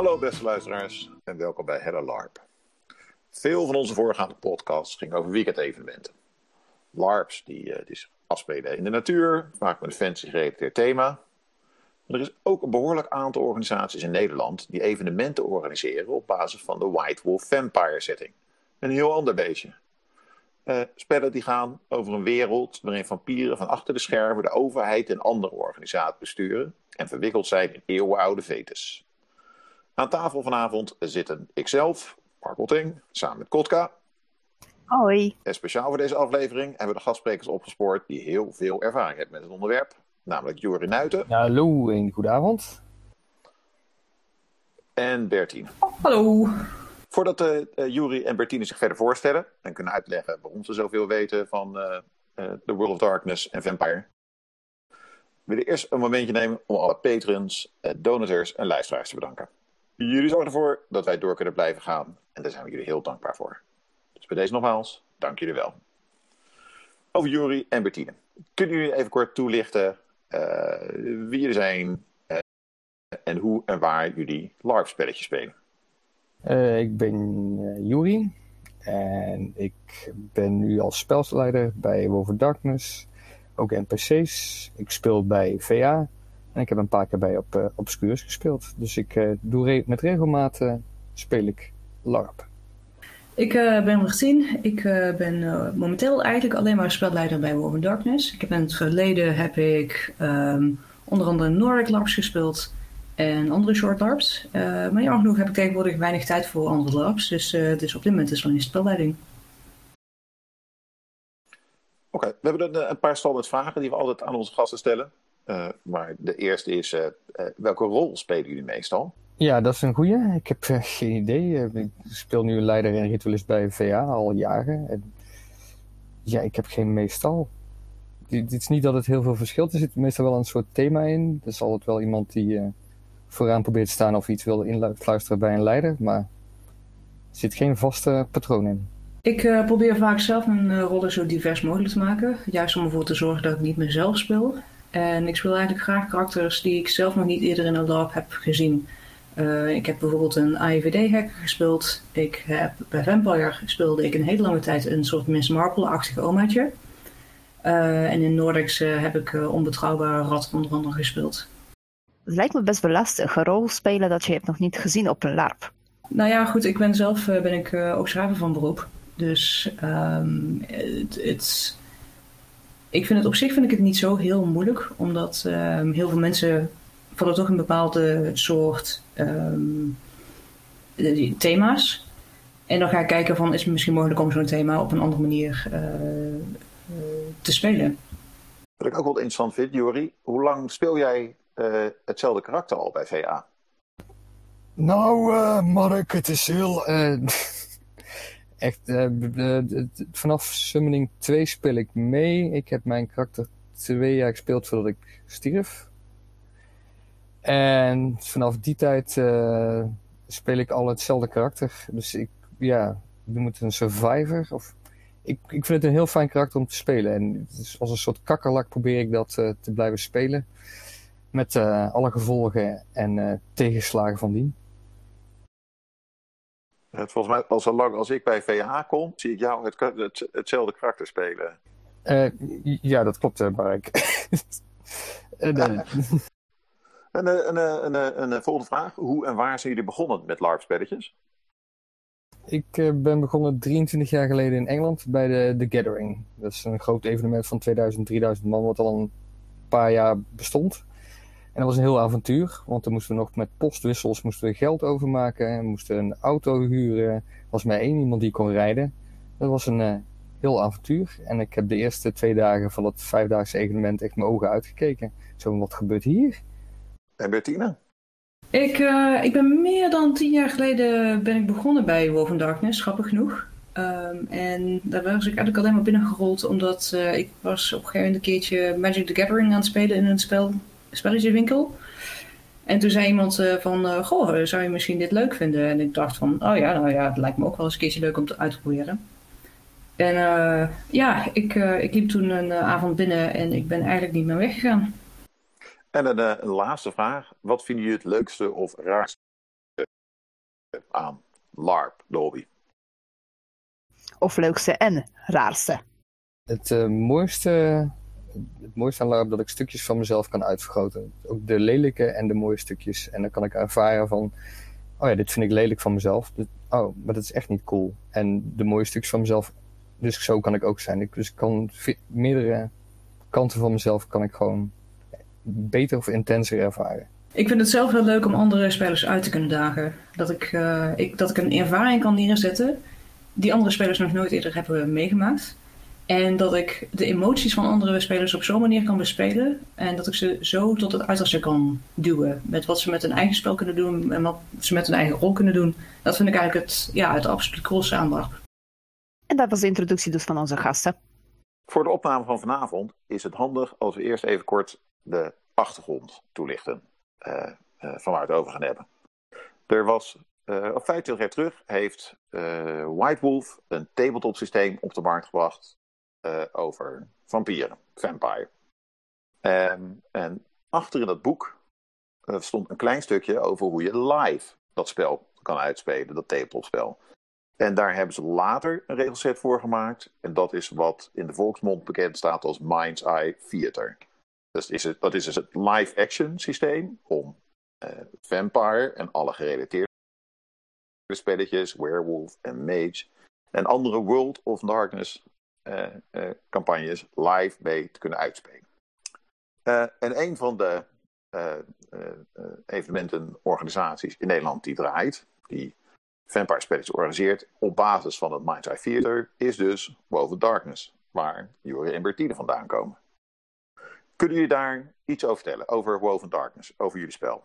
Hallo beste luisteraars en welkom bij Hello LARP. Veel van onze voorgaande podcasts gingen over weekendevenementen. LARPs die, uh, die afspelen in de natuur, vaak met een fancy gerelateerd thema. Maar er is ook een behoorlijk aantal organisaties in Nederland die evenementen organiseren op basis van de White Wolf Vampire setting. Een heel ander beestje. Uh, spellen die gaan over een wereld waarin vampieren van achter de schermen de overheid en andere organisaties besturen en verwikkeld zijn in eeuwenoude vetes. Aan tafel vanavond zitten ikzelf, Mark Otting, samen met Kotka. Hoi. En speciaal voor deze aflevering hebben we de gastsprekers opgespoord die heel veel ervaring hebben met het onderwerp. Namelijk Joris Nuiten. Hallo en goedenavond. En Bertine. Hallo. Voordat uh, uh, Jury en Bertine zich verder voorstellen en kunnen uitleggen waarom ze zoveel weten van uh, The World of Darkness en Vampire, wil ik eerst een momentje nemen om alle patrons, donateurs en luisteraars te bedanken. Jullie zorgen ervoor dat wij door kunnen blijven gaan en daar zijn we jullie heel dankbaar voor. Dus bij deze nogmaals, dank jullie wel. Over Jury en Bertine. Kunnen jullie even kort toelichten wie jullie zijn en hoe en waar jullie LARP-spelletjes spelen? Uh, ik ben Juri en ik ben nu als spelleider bij Wolver Darkness, ook NPC's. Ik speel bij VA en ik heb een paar keer bij op uh, Obscures gespeeld. Dus ik doe re met regelmaat speel ik LARP. Ik ben Martien. Ik ben momenteel eigenlijk alleen maar spelleider bij Wolver Darkness. Ik heb in het verleden heb ik um, onder andere Nordic LARPs gespeeld en andere short LARPs. Uh, maar jammer genoeg heb ik tegenwoordig weinig tijd voor andere LARPs. Dus, uh, dus op dit moment is alleen spelleiding. Oké, okay. we hebben een, een paar standaard vragen die we altijd aan onze gasten stellen. Uh, maar de eerste is, welke rol spelen jullie meestal? Ja, dat is een goeie. Ik heb geen idee. Ik speel nu leider en ritualist bij VA al jaren. En ja, ik heb geen meestal. Het is niet dat het heel veel verschilt. Er zit meestal wel een soort thema in. Er is altijd wel iemand die vooraan probeert te staan of iets wil inluisteren bij een leider, maar er zit geen vaste patroon in. Ik uh, probeer vaak zelf mijn uh, rollen zo divers mogelijk te maken, juist om ervoor te zorgen dat ik niet mezelf speel. En ik speel eigenlijk graag karakters die ik zelf nog niet eerder in een LARP heb gezien. Uh, ik heb bijvoorbeeld een AIVD-hacker gespeeld. Ik heb bij Vampire speelde ik een hele lange tijd een soort Miss Marple-achtige omaatje. en in Nordics heb ik onbetrouwbare rat onder andere gespeeld. Het lijkt me best wel lastig, een rol spelen dat je hebt nog niet gezien op een LARP. Nou ja, goed, ik ben zelf ben ik, ook schrijver van beroep. Dus het, het, ik vind het op zich vind ik het niet zo heel moeilijk, omdat um, heel veel mensen vallen toch een bepaalde soort um, thema's. En dan ga ik kijken van, is het misschien mogelijk om zo'n thema op een andere manier uh, te spelen. Wat ik ook wel interessant vind, Jori, hoe lang speel jij uh, hetzelfde karakter al bij VA? Nou, uh, Mark, het is heel. Echt, vanaf Summoning 2 speel ik mee. Ik heb mijn karakter twee jaar gespeeld voordat ik stierf. En vanaf die tijd speel ik al hetzelfde karakter. Dus ik, ja, noem het een survivor. Of, ik, ik vind het een heel fijn karakter om te spelen. En als een soort kakkerlak probeer ik dat te blijven spelen. Met alle gevolgen en tegenslagen van dien. Het, volgens mij, al zo lang als ik bij VH kom, zie ik jou het, het, hetzelfde karakter spelen. Uh, ja, dat klopt, Mark. en, en, en, en, en, volgende vraag. Hoe en waar zijn jullie begonnen met LARP-spelletjes? Ik ben begonnen 23 jaar geleden in Engeland bij de The Gathering. Dat is een groot evenement van 2000, 3000 man, wat al een paar jaar bestond. En dat was een heel avontuur, want dan moesten we nog met postwissels moesten we geld overmaken. We moesten een auto huren. Er was maar één iemand die kon rijden. Dat was een uh, heel avontuur. En ik heb de eerste twee dagen van het vijfdaagse evenement echt mijn ogen uitgekeken. Zo, wat gebeurt hier? En Bertine? Ik, uh, ik ben meer dan tien jaar geleden ben ik begonnen bij Wolf Darkness, grappig genoeg. Um, en daar was ik eigenlijk alleen maar binnengerold omdat uh, ik was op een gegeven moment een keertje Magic the Gathering aan het spelen in een spel spelletjewinkel. En toen zei iemand uh, van, uh, goh, zou je misschien dit leuk vinden? En ik dacht van, oh ja, nou ja, het lijkt me ook wel eens een keertje leuk om te uit te proberen. En uh, ja, ik, ik liep toen een avond binnen en ik ben eigenlijk niet meer weggegaan. En een, een laatste vraag. Wat vinden jullie het leukste of raarste aan LARP, de hobby? Of leukste en raarste? Het eh, mooiste, het mooiste aan LARP dat ik stukjes van mezelf kan uitvergroten. Ook de lelijke en de mooie stukjes. En dan kan ik ervaren van, oh ja, dit vind ik lelijk van mezelf. Oh, maar dat is echt niet cool. En de mooie stukjes van mezelf, dus zo kan ik ook zijn. Dus ik kan meerdere kanten van mezelf kan ik gewoon beter of intenser ervaren. Ik vind het zelf heel leuk om andere spelers uit te kunnen dagen. Dat ik, eh, dat ik een ervaring kan neerzetten die andere spelers nog nooit eerder hebben meegemaakt. En dat ik de emoties van andere spelers op zo'n manier kan bespelen. En dat ik ze zo tot het uiterste kan duwen. Met wat ze met hun eigen spel kunnen doen en wat ze met hun eigen rol kunnen doen. Dat vind ik eigenlijk het, ja, het absoluut coolste aan. En dat was de introductie dus van onze gasten. Voor de opname van vanavond is het handig als we eerst even kort de achtergrond toelichten. eh, eh, van waar we het over gaan hebben. Er was, eh op 25 jaar terug, heeft eh, White Wolf een tabletop systeem op de markt gebracht eh, over vampieren, vampire. Ehm, en achter in dat boek eh, stond een klein stukje over hoe je live dat spel kan uitspelen, dat tabletopspel. En daar hebben ze later een regelset voor gemaakt. En dat is wat in de volksmond bekend staat als Mind's Eye Theater. Is het, dat is dus het live-action systeem om eh, Vampire en alle gerelateerde spelletjes, Werewolf en Mage en andere World of Darkness campagnes live mee te kunnen uitspelen. Eh, en een van de eh, eh, eh, evenementenorganisaties in Nederland die draait, die Vampire spelletjes organiseert op basis van het Mind's Eye Theater, is dus Woven Darkness, waar Jure en Bertine vandaan komen. Kunnen jullie daar iets over vertellen, over Woven Darkness, over jullie spel?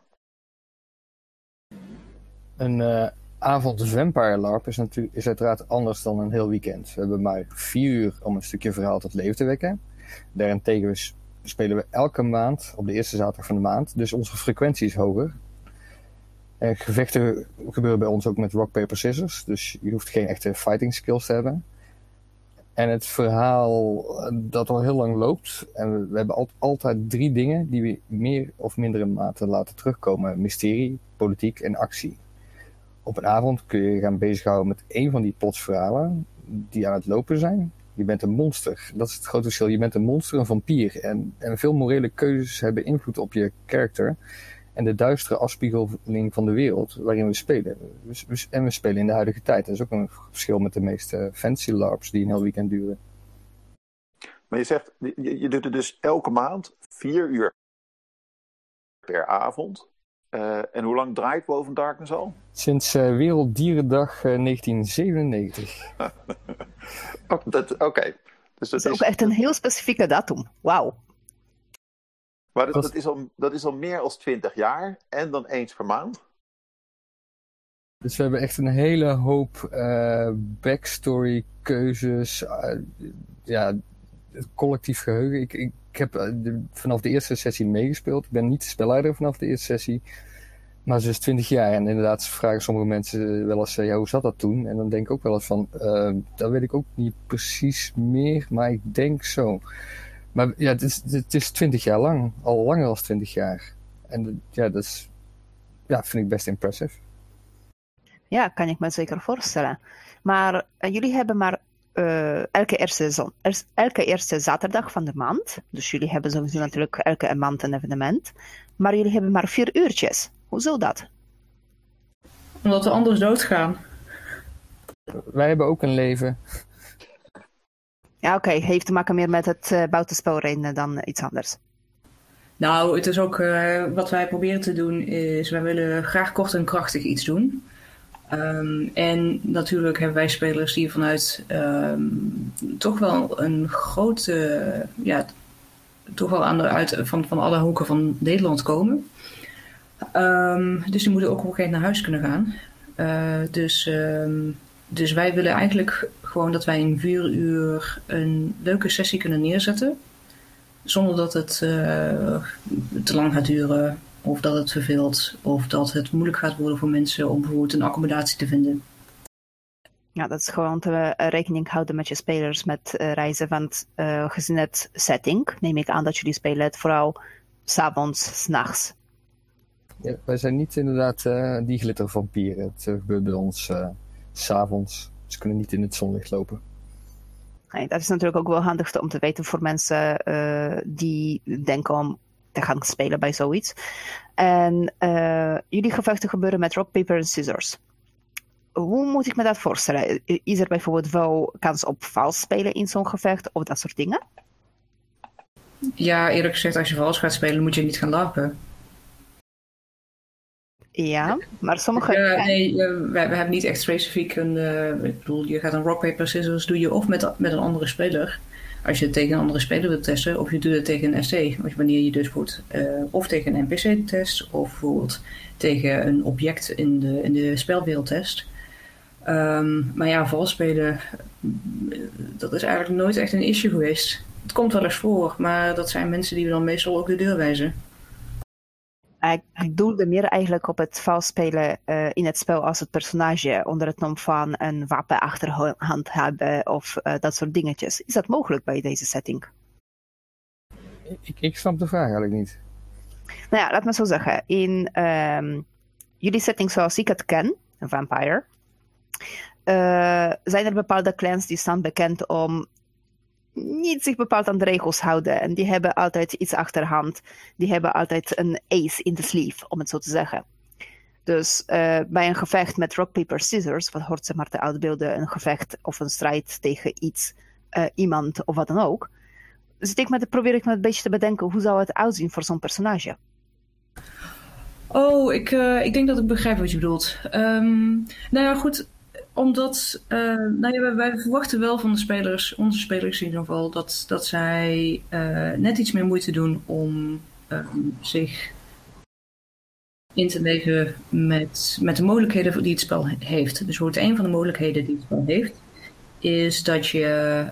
Een eh, avond Vampire LARP is, natuurlijk, is uiteraard anders dan een heel weekend. We hebben maar vier uur om een stukje verhaal tot leven te wekken. Daarentegen spelen we elke maand op de eerste zaterdag van de maand. Dus onze frequentie is hoger. En gevechten gebeuren bij ons ook met rock, paper, scissors. Dus je hoeft geen echte fighting skills te hebben. En het verhaal eh, dat al heel lang loopt. En we, hebben al- altijd drie dingen die we meer of mindere mate laten terugkomen. Mysterie, politiek en actie op een avond kun je je gaan bezighouden met één van die plotsverhalen die aan het lopen zijn. Je bent een monster. Dat is het grote verschil. Je bent een monster, een vampier. En, en veel morele keuzes hebben invloed op je karakter. En de duistere afspiegeling van de wereld waarin we spelen. En we spelen in de huidige tijd. Dat is ook een verschil met de meeste fancy LARPs die een heel weekend duren. Maar je zegt, je, je doet het dus elke maand vier uur per avond. Eh, en hoe lang draait Woven Darkness al? Sinds eh, Werelddierendag eh, 1997. Oh, dat- Oké. Dus Dat dat is ook echt een heel specifieke datum. Wauw. maar dat, dat- is al, dat is al meer dan 20 jaar en dan eens per maand. Dus we hebben echt een hele hoop eh, backstory, keuzes, eh, ja, het collectief geheugen. Ik, ik, heb eh, vanaf de eerste sessie meegespeeld. Ik ben niet de spelleider vanaf de eerste sessie. Maar ze is 20 jaar en inderdaad vragen sommige mensen wel eens, eh, ja, hoe zat dat toen? En dan denk ik ook wel eens van, eh, dat weet ik ook niet precies meer, maar ik denk zo. Maar ja, het is, het is 20 jaar lang, al langer dan 20 jaar. En ja, dat is, ja, vind ik best impressive. Ja, kan ik me zeker voorstellen. Maar jullie hebben maar eh, elke, eerste zon, ers- elke eerste zaterdag van de maand. Dus jullie hebben sowieso natuurlijk elke maand een evenement. Maar jullie hebben maar vier uurtjes. Hoezo dat? Omdat we anders doodgaan. Wij hebben ook een leven. Ja, oké. Heeft te maken meer met het uh, buitenspelrennen dan iets anders. Nou, het is ook uh, wat wij proberen te doen is, wij willen graag kort en krachtig iets doen. Um, en natuurlijk hebben wij spelers die vanuit um, toch wel een grote, ja, toch wel aan de, uit, van, van alle hoeken van Nederland komen. Um, dus die moeten ook op een gegeven naar huis kunnen gaan. Uh, dus, dus wij willen eigenlijk gewoon dat wij in vier uur een leuke sessie kunnen neerzetten. Zonder dat het uh, te lang gaat duren, of dat het verveelt, of dat het moeilijk gaat worden voor mensen om bijvoorbeeld een accommodatie te vinden. Ja, dat is gewoon te uh, rekening houden met je spelers met uh, reizen. Want gezien het setting, neem ik aan dat jullie spelen het vooral s'avonds, s'nachts. Ja, wij zijn niet inderdaad eh, die glittervampieren. Het eh, gebeurt bij ons eh, s s'avonds. Ze kunnen niet in het zonlicht lopen. Nee, dat is natuurlijk ook wel handig om te weten voor mensen eh, die denken om te gaan spelen bij zoiets. En eh, jullie gevechten gebeuren met rock, paper en scissors. Hoe moet ik me dat voorstellen? Is er bijvoorbeeld wel kans op vals spelen in zo'n gevecht of dat soort dingen? Ja, eerlijk gezegd, als je vals gaat spelen, moet je niet gaan lappen. Ja, maar sommige. Ja, nee, eh, we, we hebben niet echt specifiek een. eh, ik bedoel, je gaat een rock, paper, scissors doe je of met, met een andere speler. Als je het tegen een andere speler wilt testen, of je doet het tegen een SC, wanneer je dus goed. eh, of tegen een NPC test, of bijvoorbeeld tegen een object in de, in de test. Ehm, maar ja, vals spelen, eh, dat is eigenlijk nooit echt een issue geweest. Het komt wel eens voor, maar dat zijn mensen die we dan meestal ook de deur wijzen. Ik, ik doelde meer eigenlijk op het vals spelen eh, in het spel als het personage onder het nom van een wapen achterhand hebben of eh, dat soort dingetjes. Is dat mogelijk bij deze setting? Ik, ik snap de vraag eigenlijk niet. Nou ja, laat me zo zeggen. In ehm, jullie setting zoals ik het ken, een vampire, eh, zijn er bepaalde clans die staan bekend om niet zich bepaald aan de regels houden. En die hebben altijd iets achterhand. Die hebben altijd een ace in de sleeve, om het zo te zeggen. Dus eh, bij een gevecht met rock, paper, scissors, wat hoort ze maar te uitbeelden, een gevecht of een strijd tegen iets, eh, iemand of wat dan ook, zit ik met, probeer ik me een beetje te bedenken hoe zou het uitzien voor zo'n personage. Oh, ik, eh, ik denk dat ik begrijp wat je bedoelt. Ehm, nou ja, goed. Omdat eh, nou ja, wij, verwachten wel van de spelers, onze spelers in ieder geval, dat, dat zij eh, net iets meer moeite doen om ehm, zich in te leven met, met de mogelijkheden die het spel he- heeft. Dus bijvoorbeeld een van de mogelijkheden die het spel heeft, is dat je,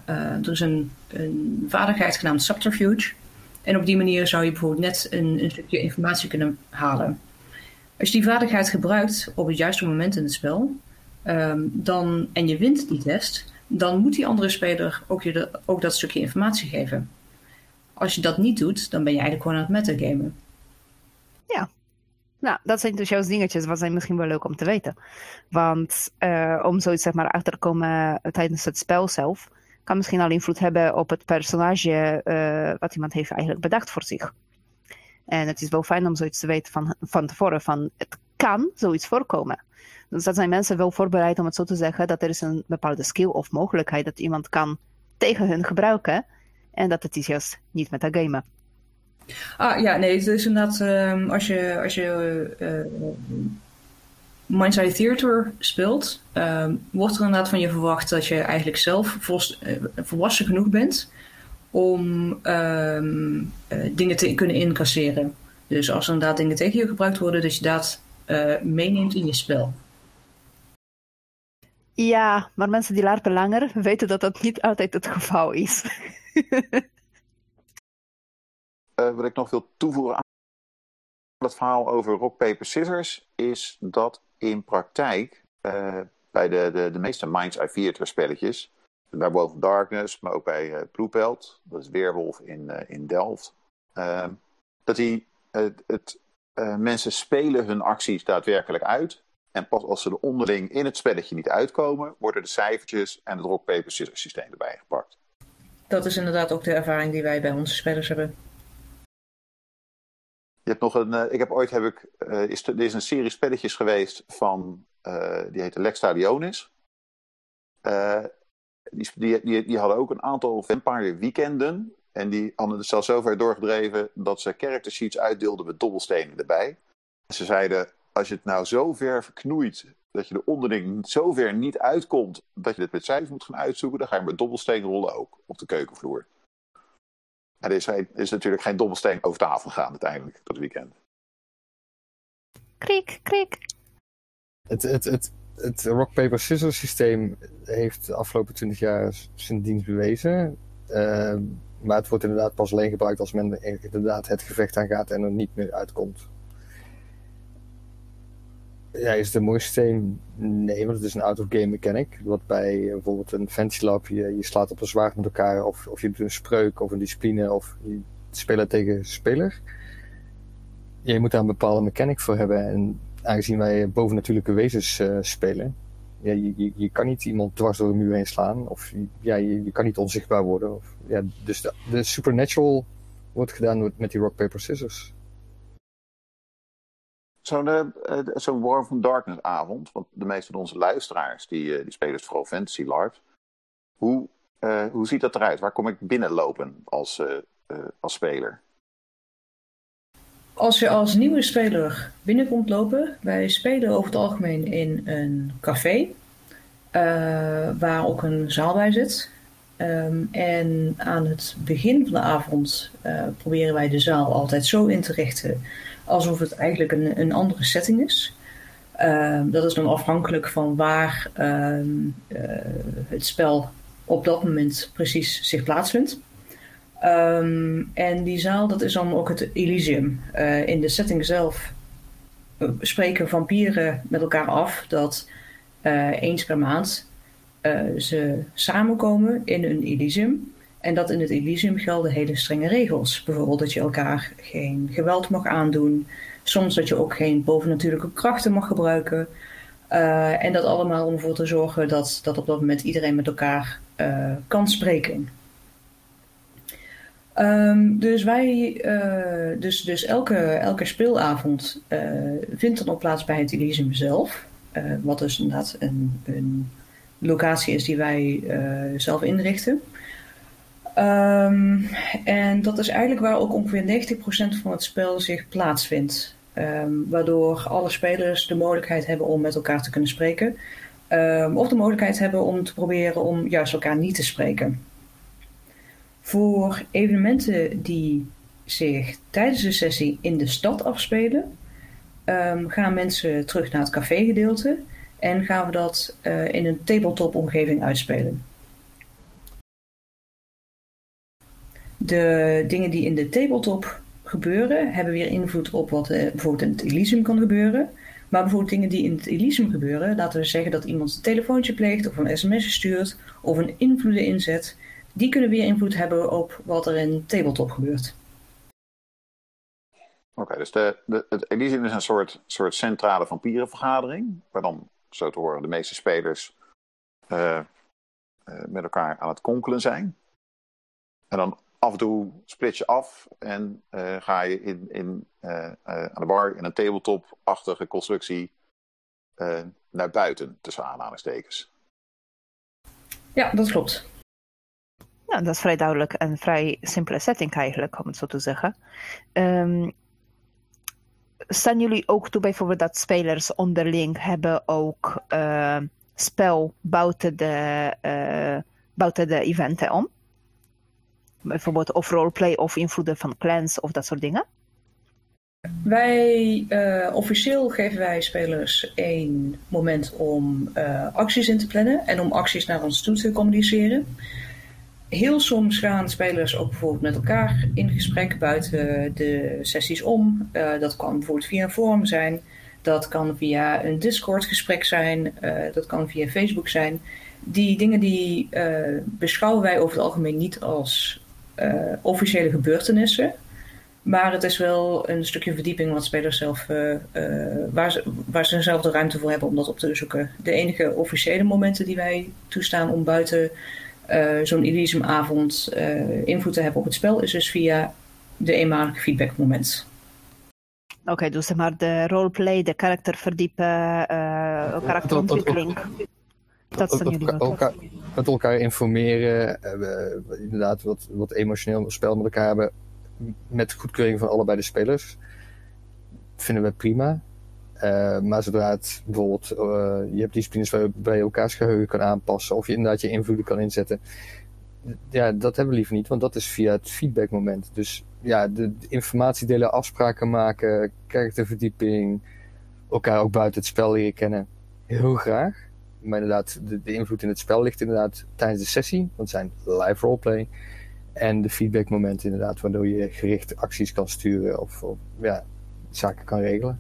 eh, er is een, een vaardigheid genaamd Subterfuge. En op die manier zou je bijvoorbeeld net een, een stukje informatie kunnen halen. Als je die vaardigheid gebruikt op het juiste moment in het spel, ehm, dan, en je wint die test, dan moet die andere speler ook, je ook dat stukje informatie geven. Als je dat niet doet, dan ben je eigenlijk gewoon aan het metagamen. Nou, dat zijn dus jouw dingetjes, wat zijn misschien wel leuk om te weten. Want eh, om zoiets zeg maar achter te komen tijdens het spel zelf, kan misschien al invloed hebben op het personage eh, wat iemand heeft eigenlijk bedacht voor zich. En het is wel fijn om zoiets te weten van, van tevoren, van het kan zoiets voorkomen. Dus dat zijn mensen wel voorbereid om het zo te zeggen, dat er is een bepaalde skill of mogelijkheid dat iemand kan tegen hun gebruiken. En dat het is juist niet met dat gamen. Ah ja, nee, het is inderdaad, ehm, als je, als je Mindside Theater speelt, ehm, wordt er inderdaad van je verwacht dat je eigenlijk zelf eh, volwassen genoeg bent om ehm, eh, dingen te kunnen incasseren. Dus als er inderdaad dingen tegen je gebruikt worden, dat je dat eh, meeneemt in je spel. Ja, maar mensen die larpen langer weten dat dat niet altijd het geval is. Eh, wat ik nog wil toevoegen aan het verhaal over rock, paper, scissors, is dat in praktijk eh, bij de, de, de meeste Minds Eye Theater spelletjes, bij World of Darkness, maar ook bij eh Blue dat is Weerwolf in, eh, in Delft, dat die, het het, eh, mensen spelen hun acties daadwerkelijk uit. En pas als ze er onderling in het spelletje niet uitkomen, worden de cijfertjes en het rock, paper, scissors systeem erbij gepakt. Dat is inderdaad ook de ervaring die wij bij onze spelers hebben. Je hebt nog een, eh, ik heb ooit heb ik, eh, is, er is een serie spelletjes geweest van, die heette Lex Stadionis. Die, die, die, die hadden ook een aantal vampire weekenden. En die hadden het zelfs zover doorgedreven dat ze character sheets uitdeelden met dobbelstenen erbij. Ze zeiden, als je het nou zo ver verknoeit dat je er onderling zo ver niet uitkomt dat je het met cijfers moet gaan uitzoeken, dan ga je met dobbelsteen rollen ook op de keukenvloer. En er is, er is natuurlijk geen dobbelsteen over tafel gegaan uiteindelijk dat weekend. Kriek, kriek. Het, het, het, het rock, paper, scissors systeem heeft de afgelopen 20 jaar zijn dienst bewezen. Uh, maar het wordt inderdaad pas alleen gebruikt als men inderdaad het gevecht aangaat en er niet meer uitkomt. Ja, is het een mooi systeem? Nee, want het is een out-of-game mechanic. Wat bij uh, bijvoorbeeld een fantasy lab, je, slaat op een zwaard met elkaar, of, of je doet een spreuk of een discipline, of je speler tegen speler. je moet daar een bepaalde mechanic voor hebben. En aangezien wij bovennatuurlijke wezens uh, spelen, ja, je, je, je, kan niet iemand dwars door een muur heen slaan. Of ja, je, je kan niet onzichtbaar worden. Of, ja, dus de, de supernatural wordt gedaan met die rock, paper, scissors. Zo'n uh, zo War of Darkness avond, want de meeste van onze luisteraars die, uh, die spelen dus Fantasy LARP. Hoe, uh, hoe ziet dat eruit? Waar kom ik binnenlopen als, als speler? Als je als nieuwe speler binnenkomt lopen, wij spelen over het algemeen in een café, waar ook een zaal bij zit. Um, en aan het begin van de avond proberen wij de zaal altijd zo in te richten alsof het eigenlijk een, een andere setting is. Ehm, dat is dan afhankelijk van waar ehm, eh, het spel op dat moment precies zich plaatsvindt. Ehm, en die zaal, dat is dan ook het Elysium. Uh, in de setting zelf uh, spreken vampieren met elkaar af dat eens per maand ze samenkomen in een Elysium. En dat in het Elysium gelden hele strenge regels. Bijvoorbeeld dat je elkaar geen geweld mag aandoen. Soms dat je ook geen bovennatuurlijke krachten mag gebruiken. En dat allemaal om ervoor te zorgen dat, dat op dat moment iedereen met elkaar kan spreken. Um, dus wij, uh, dus, dus elke, elke speelavond vindt dan ook plaats bij het Elysium zelf. wat dus inderdaad een, een locatie is die wij zelf inrichten. Um, en dat is eigenlijk waar ook ongeveer 90% van het spel zich plaatsvindt. Um, waardoor alle spelers de mogelijkheid hebben om met elkaar te kunnen spreken. Of de mogelijkheid hebben om te proberen om juist elkaar niet te spreken. Voor evenementen die zich tijdens de sessie in de stad afspelen, gaan mensen terug naar het cafégedeelte en gaan we dat uh, in een tabletop omgeving uitspelen. De dingen die in de tabletop gebeuren, hebben weer invloed op wat uh, bijvoorbeeld in het Elysium kan gebeuren. Maar bijvoorbeeld dingen die in het Elysium gebeuren, laten we zeggen dat iemand een telefoontje pleegt of een sms stuurt of een invloeden inzet, die kunnen weer invloed hebben op wat er in tabletop gebeurt. Oké, dus de, de, het Elysium is een soort, soort centrale vampierenvergadering, waar dan, zo te horen, de meeste spelers uh, uh, met elkaar aan het konkelen zijn. En dan af en toe split je af en uh, ga je in, in, aan de bar in een tabletop-achtige constructie naar buiten, tussen aanhalingstekens. Ja, dat klopt. Dat is vrij duidelijk en vrij simpele setting eigenlijk, om het zo te zeggen. Um, staan jullie ook toe bijvoorbeeld dat spelers onderling hebben ook spel buiten de, buiten de eventen om? bijvoorbeeld of roleplay of invloeden van clans of dat soort dingen? Wij, uh, officieel geven wij spelers één moment om acties in te plannen en om acties naar ons toe te communiceren. Heel soms gaan spelers ook bijvoorbeeld met elkaar in gesprek buiten de sessies om. Uh, dat kan bijvoorbeeld via een forum zijn, dat kan via een Discord gesprek zijn, dat kan via Facebook zijn. Die dingen die beschouwen wij over het algemeen niet als officiële gebeurtenissen. Maar het is wel een stukje verdieping wat spelers zelf, waar, ze, waar ze zelf de ruimte voor hebben om dat op te zoeken. De enige officiële momenten die wij toestaan om buiten zo'n Elysium-avond invloed te hebben op het spel, is dus via de eenmalige feedbackmoment. Oké, okay, dus zeg maar de roleplay, de karakter verdiepen, karakterontwikkeling. Dat zijn jullie elkaar, met elkaar informeren, uh, inderdaad wat, wat emotioneel spel met elkaar hebben, met goedkeuring van allebei de spelers, vinden we prima. Uh, maar zodra bijvoorbeeld, uh, je hebt disciplines waar je bij elkaars geheugen kan aanpassen, of je inderdaad je invloeden kan inzetten. Ja, dat hebben we liever niet, want dat is via het feedbackmoment. Dus ja, de, informatie delen, afspraken maken, karakterverdieping, elkaar ook buiten het spel leren kennen. Heel graag. Maar inderdaad, de, de, invloed in het spel ligt inderdaad tijdens de sessie. Want het zijn live roleplay. En de feedbackmomenten inderdaad, waardoor je gericht acties kan sturen of, of ja, zaken kan regelen.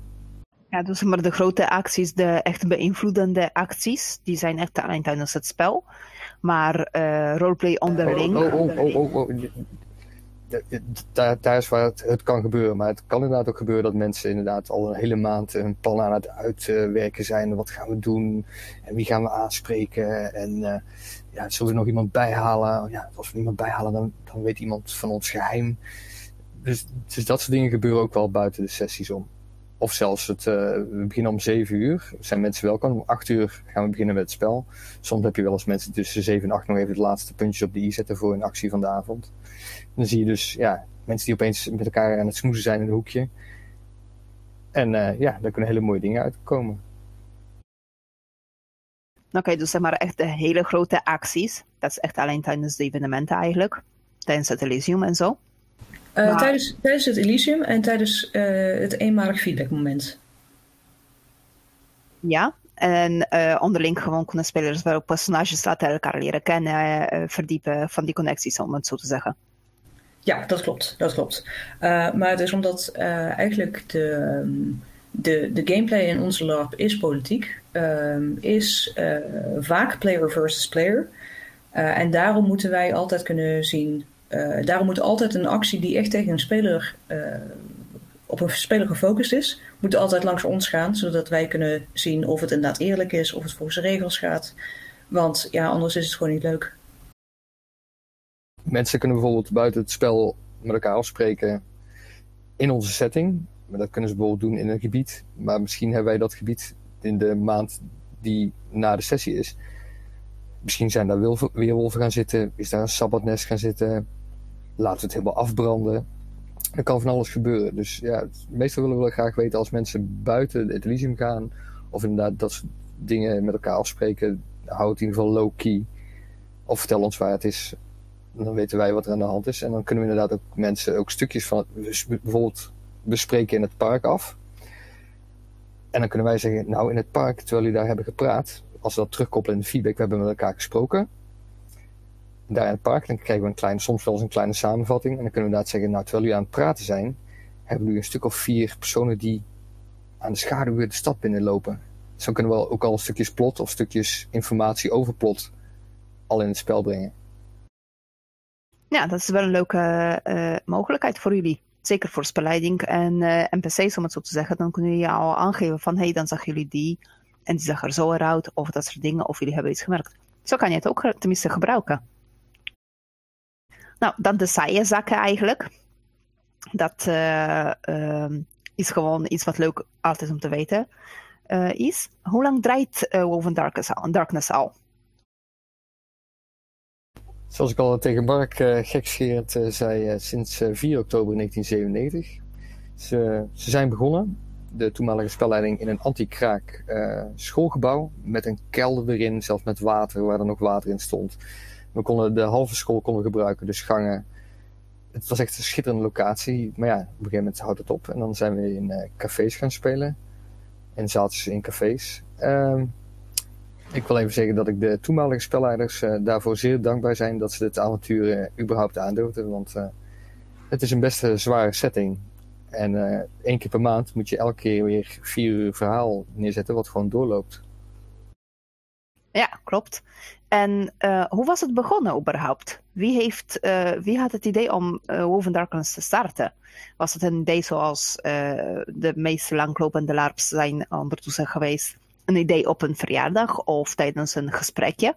Ja, dus maar de grote acties, de echt beïnvloedende acties, die zijn echt alleen tijdens het spel. Maar uh, roleplay onderling. Oh, oh, oh, oh, oh, daar, daar is waar het, het kan gebeuren. Maar het kan inderdaad ook gebeuren dat mensen inderdaad al een hele maand een plan aan het uitwerken zijn. Wat gaan we doen? En wie gaan we aanspreken? En uh, ja, zullen we nog iemand bijhalen? Ja, als we iemand bijhalen, dan, dan weet iemand van ons geheim. Dus, dus dat soort dingen gebeuren ook wel buiten de sessies om. Of zelfs het, uh, we beginnen om 7 uur. Zijn mensen welkom. Om 8 uur gaan we beginnen met het spel. Soms heb je wel eens mensen tussen 7 en 8 nog even het laatste puntjes op de i zetten voor een actie van de avond. Dan zie je dus ja, mensen die opeens met elkaar aan het smoezen zijn in een hoekje. En uh, ja, daar kunnen hele mooie dingen uitkomen. Oké, dus zeg maar echt de hele grote acties. Dat is echt alleen tijdens de evenementen eigenlijk. Tijdens het Elysium en zo. Uh, maar... tijdens, tijdens het Elysium en tijdens uh, het eenmalig feedbackmoment. Ja, en uh, onderling gewoon kunnen spelers wel personages laten elkaar leren kennen, verdiepen van die connecties, om het zo te zeggen. Ja, dat klopt. Dat klopt. maar het is omdat eigenlijk de, de, de gameplay in onze LARP is politiek, is vaak player versus player. en daarom moeten wij altijd kunnen zien uh, daarom moet altijd een actie die echt tegen een speler uh, op een speler gefocust is, moet altijd langs ons gaan, zodat wij kunnen zien of het inderdaad eerlijk is, of het volgens de regels gaat. Want ja, anders is het gewoon niet leuk. Mensen kunnen bijvoorbeeld buiten het spel met elkaar afspreken in onze setting. Maar dat kunnen ze bijvoorbeeld doen in een gebied. Maar misschien hebben wij dat gebied in de maand die na de sessie is. Misschien zijn daar weerwolven gaan zitten. Is daar een sabbatnest gaan zitten laten we het helemaal afbranden. Er kan van alles gebeuren. Dus ja, meestal willen we graag weten als mensen buiten het Elysium gaan, of inderdaad dat ze dingen met elkaar afspreken, hou het in ieder geval low-key. Of vertel ons waar het is. Dan weten wij wat er aan de hand is. En dan kunnen we inderdaad ook mensen ook stukjes van het, bijvoorbeeld bespreken in het park af. En dan kunnen wij zeggen, nou in het park, terwijl jullie daar hebben gepraat, als we dat terugkoppelen in de feedback, we hebben met elkaar gesproken daar in het park. Dan krijgen we een kleine, soms wel eens een kleine samenvatting. En dan kunnen we inderdaad zeggen, nou, terwijl jullie aan het praten zijn, hebben nu een stuk of vier personen die aan de schaduw de stad binnenlopen. Zo kunnen we ook al stukjes plot of stukjes informatie over plot al in het spel brengen. Ja, dat is wel een leuke uh, mogelijkheid voor jullie. Zeker voor spelleiding en uh, NPC's, om het zo te zeggen. Dan kunnen jullie al aangeven van, hé, hey, dan zag jullie die. En die zag er zo eruit, of dat soort dingen, of jullie hebben iets gemerkt. Zo kan je het ook tenminste gebruiken. Nou, dan de saaie zaken eigenlijk. Dat uh, uh, is gewoon iets wat leuk altijd om te weten uh, is. Hoe lang draait uh, Woven Darkness al? Zoals ik al tegen Mark gekscherend zei, sinds 4 oktober 1997. Ze, ze, zijn begonnen, de toenmalige spelleiding, in een anti-kraak schoolgebouw. Met een kelder erin, zelfs met water, waar er nog water in stond. We konden de halve school konden gebruiken, dus gangen. Het was echt een schitterende locatie. Maar ja, op een gegeven moment houdt het op. En dan zijn we in uh, cafés gaan spelen. En zaaltjes in cafés. Uh, ik wil even zeggen dat ik de toenmalige spelleiders uh, daarvoor zeer dankbaar zijn dat ze dit avontuur uh, überhaupt aandurfden. Want het is een best zware setting. En één keer per maand moet je elke keer weer vier uur verhaal neerzetten wat gewoon doorloopt. Ja, klopt. En uh, hoe was het begonnen überhaupt? Wie, heeft, uh, wie had het idee om uh, Woven Darkness te starten? Was het een idee zoals de meest langlopende LARPs zijn ondertussen geweest? Een idee op een verjaardag of tijdens een gesprekje?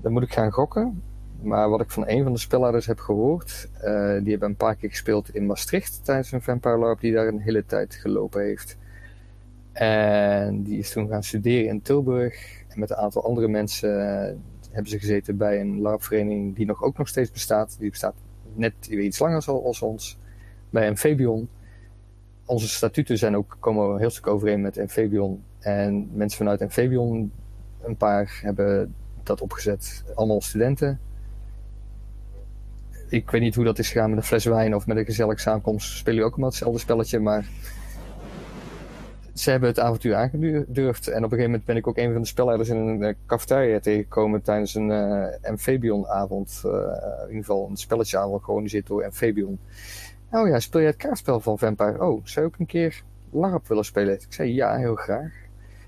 Dan moet ik gaan gokken. Maar wat ik van een van de spelleiders heb gehoord, die hebben een paar keer gespeeld in Maastricht tijdens een Vampire LARP die daar een hele tijd gelopen heeft. En die is toen gaan studeren in Tilburg. En met een aantal andere mensen uh, hebben ze gezeten bij een LARP-vereniging die nog, ook nog steeds bestaat. Die bestaat net iets langer als ons. Bij Amphibion. Onze statuten zijn ook, komen heel stuk overeen met Amphibion. En mensen vanuit Amphibion, een paar, hebben dat opgezet. Allemaal studenten. Ik weet niet hoe dat is gegaan met een fles wijn of met een gezellig samenkomst. Spelen jullie ook allemaal hetzelfde spelletje, maar ze hebben het avontuur aangedurfd. En op een gegeven moment ben ik ook een van de spelleiders in een uh, cafetaria tegengekomen tijdens een uh, Amphibion-avond. Uh, in ieder geval een spelletjeavond georganiseerd door Amphibion. Oh ja, speel jij het kaartspel van Vampire? Oh, zou je ook een keer LARP willen spelen? Ik zei ja, heel graag.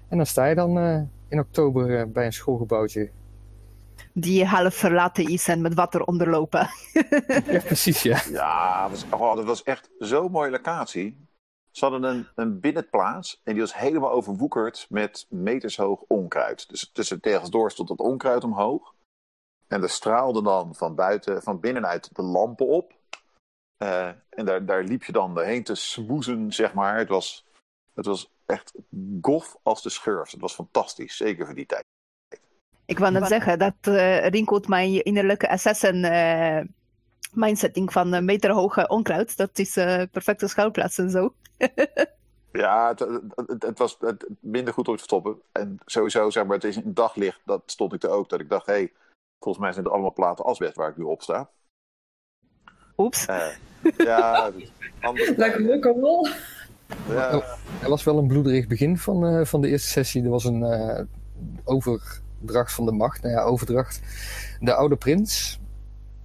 En dan sta je dan in oktober bij een schoolgebouwtje. die half verlaten is en met water onderlopen. Ja, precies, ja. Ja, dat was, oh, dat was echt zo'n mooie locatie. Ze hadden een, een binnenplaats en die was helemaal overwoekerd met metershoog onkruid. Dus tussen tegens door stond dat onkruid omhoog. En er straalde dan van buiten, van binnenuit de lampen op. Eh, en daar, daar liep je dan doorheen te smoezen, zeg maar. Het was, het was echt gof als de schurft. Het was fantastisch, zeker voor die tijd. Ik wou net zeggen, dat uh, rinkelt mijn innerlijke assassin uh, mindsetting van meterhoge onkruid. Dat is perfecte schuilplaats en zo. ja, het, het, het was het, minder goed om te stoppen. En sowieso, zeg maar, het is een daglicht, dat stond ik er ook. Dat ik dacht, hé, hey, volgens mij zijn het allemaal platen asbest waar ik nu op sta. Oeps. ja, Lekker. Ja. Er was wel een bloederig begin van, van de eerste sessie. Er was een over overdracht van de macht. Nou ja, overdracht. De oude prins,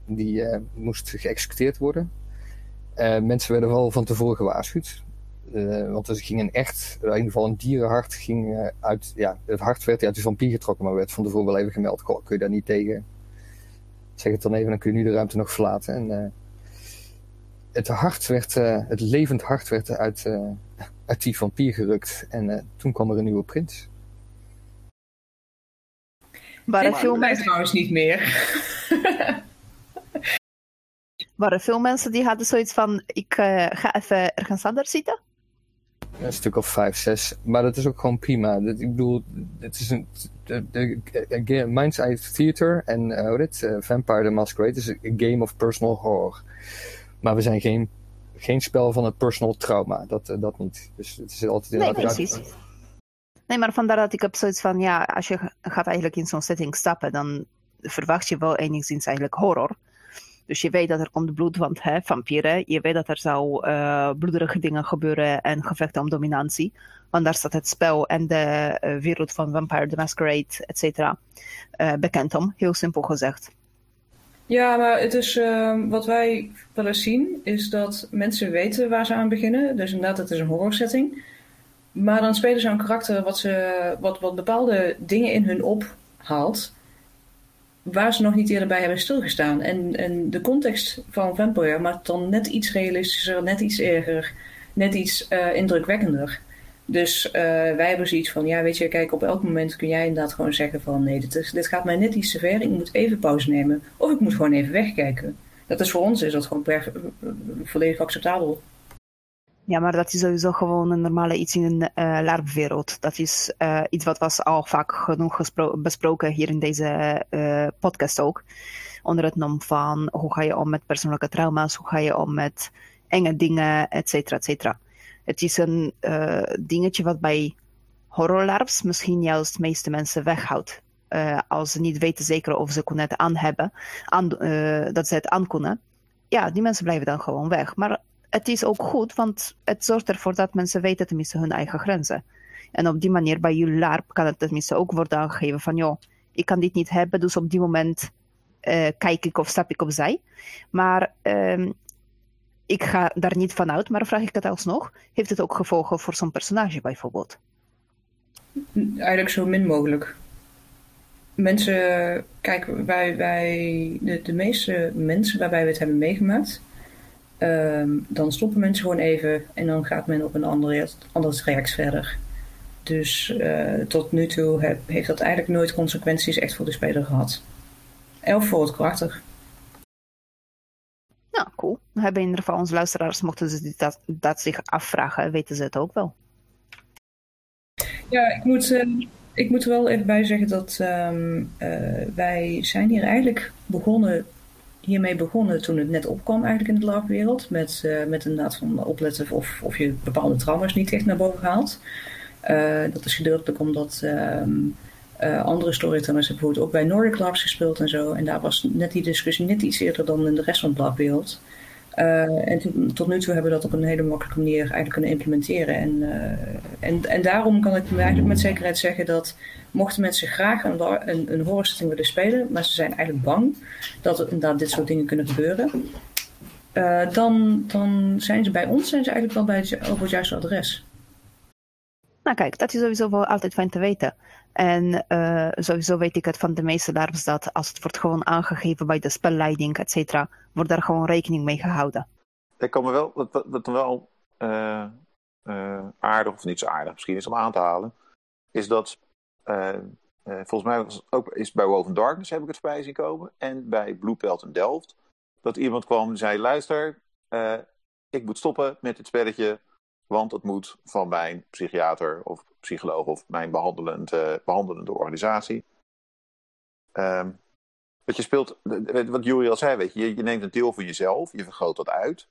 die uh, moest geëxecuteerd worden. Uh, mensen werden wel van tevoren gewaarschuwd. Uh, want er ging een echt, in ieder geval een dierenhart ging uit, ja, het hart werd uit de vampier getrokken, maar werd van tevoren wel even gemeld. Goh, kun je daar niet tegen? Zeg het dan even, dan kun je nu de ruimte nog verlaten. En het hart werd, het levend hart werd uit, uit die vampier gerukt. En toen kwam er een nieuwe prins. Waren veel mensen trouwens niet meer. waren veel mensen die hadden zoiets van: ik uh, ga even ergens anders zitten? Een stuk of vijf, zes. Maar dat is ook gewoon prima. Dat, ik bedoel, het is een. De, de, de Mind's Eye Theater en uh, dit, uh, Vampire the Masquerade is een game of personal horror. Maar we zijn geen, geen spel van het personal trauma. Dat, dat niet. Dus het is altijd nee, precies. Nee, maar vandaar dat ik heb zoiets van, ja, als je gaat eigenlijk in zo'n setting stappen, dan verwacht je wel enigszins eigenlijk horror. Dus je weet dat er komt bloed, want hè, vampieren, je weet dat er zou uh, bloederige dingen gebeuren en gevechten om dominantie. Want daar staat het spel en de uh, wereld van Vampire the Masquerade, et cetera, uh, bekend om, heel simpel gezegd. Ja, maar het is wat wij wel eens zien, is dat mensen weten waar ze aan beginnen. Dus inderdaad, het is een horror setting. Maar dan spelen ze een karakter wat, ze, wat, wat bepaalde dingen in hun ophaalt. Waar ze nog niet eerder bij hebben stilgestaan. En, en de context van Vampire maakt dan net iets realistischer, net iets erger, net iets uh, indrukwekkender. Dus uh, wij hebben zoiets van, ja weet je, kijk op elk moment kun jij inderdaad gewoon zeggen van nee, dit, dit gaat mij net iets te ver, ik moet even pauze nemen. Of ik moet gewoon even wegkijken. Dat is voor ons is dat gewoon volledig acceptabel. Ja, maar dat is sowieso gewoon een normale iets in een uh, LARP-wereld. Dat is uh, iets wat was al vaak genoeg besproken hier in deze uh, podcast ook. Onder het nom van hoe ga je om met persoonlijke trauma's, hoe ga je om met enge dingen, et cetera, et cetera. Het is een dingetje wat bij horror-LARPs misschien juist de meeste mensen weghoudt. als ze niet weten zeker of ze kunnen het aan hebben, dat ze het aan kunnen. Ja, die mensen blijven dan gewoon weg. Maar het is ook goed, want het zorgt ervoor dat mensen weten tenminste hun eigen grenzen. En op die manier bij jullie LARP kan het tenminste ook worden aangegeven van, joh, ik kan dit niet hebben, dus op die moment uh, kijk ik of stap ik opzij. Maar uh, ik ga daar niet van uit, maar vraag ik het alsnog, heeft het ook gevolgen voor zo'n personage bijvoorbeeld? Eigenlijk zo min mogelijk. Mensen, kijk, wij, wij de, de meeste mensen waarbij we het hebben meegemaakt, Um, dan stoppen mensen gewoon even en dan gaat men op een andere, ander traject verder. Dus uh, tot nu toe heb, heeft dat eigenlijk nooit consequenties echt voor de speler gehad. Of voor het karakter. Nou, cool. We hebben in ieder geval onze luisteraars, mochten ze dat, dat zich afvragen, weten ze het ook wel. Ja, ik moet, uh, ik moet er wel even bij zeggen dat um, uh, wij zijn hier eigenlijk begonnen hiermee begonnen toen het net opkwam eigenlijk in de LARP-wereld. Met, uh, met inderdaad van opletten of, of je bepaalde trauma's niet echt naar boven haalt. Uh, dat is gedeeltelijk omdat um, uh, andere storytellers hebben bijvoorbeeld ook bij Nordic LARPs gespeeld en zo. En daar was net die discussie net iets eerder dan in de rest van de LARP-wereld. en tot nu toe hebben we dat op een hele makkelijke manier eigenlijk kunnen implementeren. En, en, en daarom kan ik eigenlijk met zekerheid zeggen dat mochten mensen graag een, een, een willen spelen, maar ze zijn eigenlijk bang dat er inderdaad dit soort dingen kunnen gebeuren, uh, dan, dan zijn ze bij ons zijn ze eigenlijk wel bij het, op het juiste adres. Nou kijk, dat is sowieso wel altijd fijn te weten. En uh, sowieso weet ik het van de meeste LARPs dat als het wordt gewoon aangegeven bij de spelleiding, et cetera, wordt daar gewoon rekening mee gehouden. Ik kan me wel, wat, wat wel uh, uh, aardig, of niet zo aardig misschien is om aan te halen, is dat volgens mij was het ook is bij Woven Darkness heb ik het voorbij zien komen en bij Blue Pelt in Delft, dat iemand kwam en zei, luister, ik moet stoppen met dit spelletje, want het moet van mijn psychiater of psycholoog of mijn behandelend, uh, behandelende organisatie. Um, wat je speelt, wat Jury al zei, weet je, je neemt een deel van jezelf, je vergroot dat uit.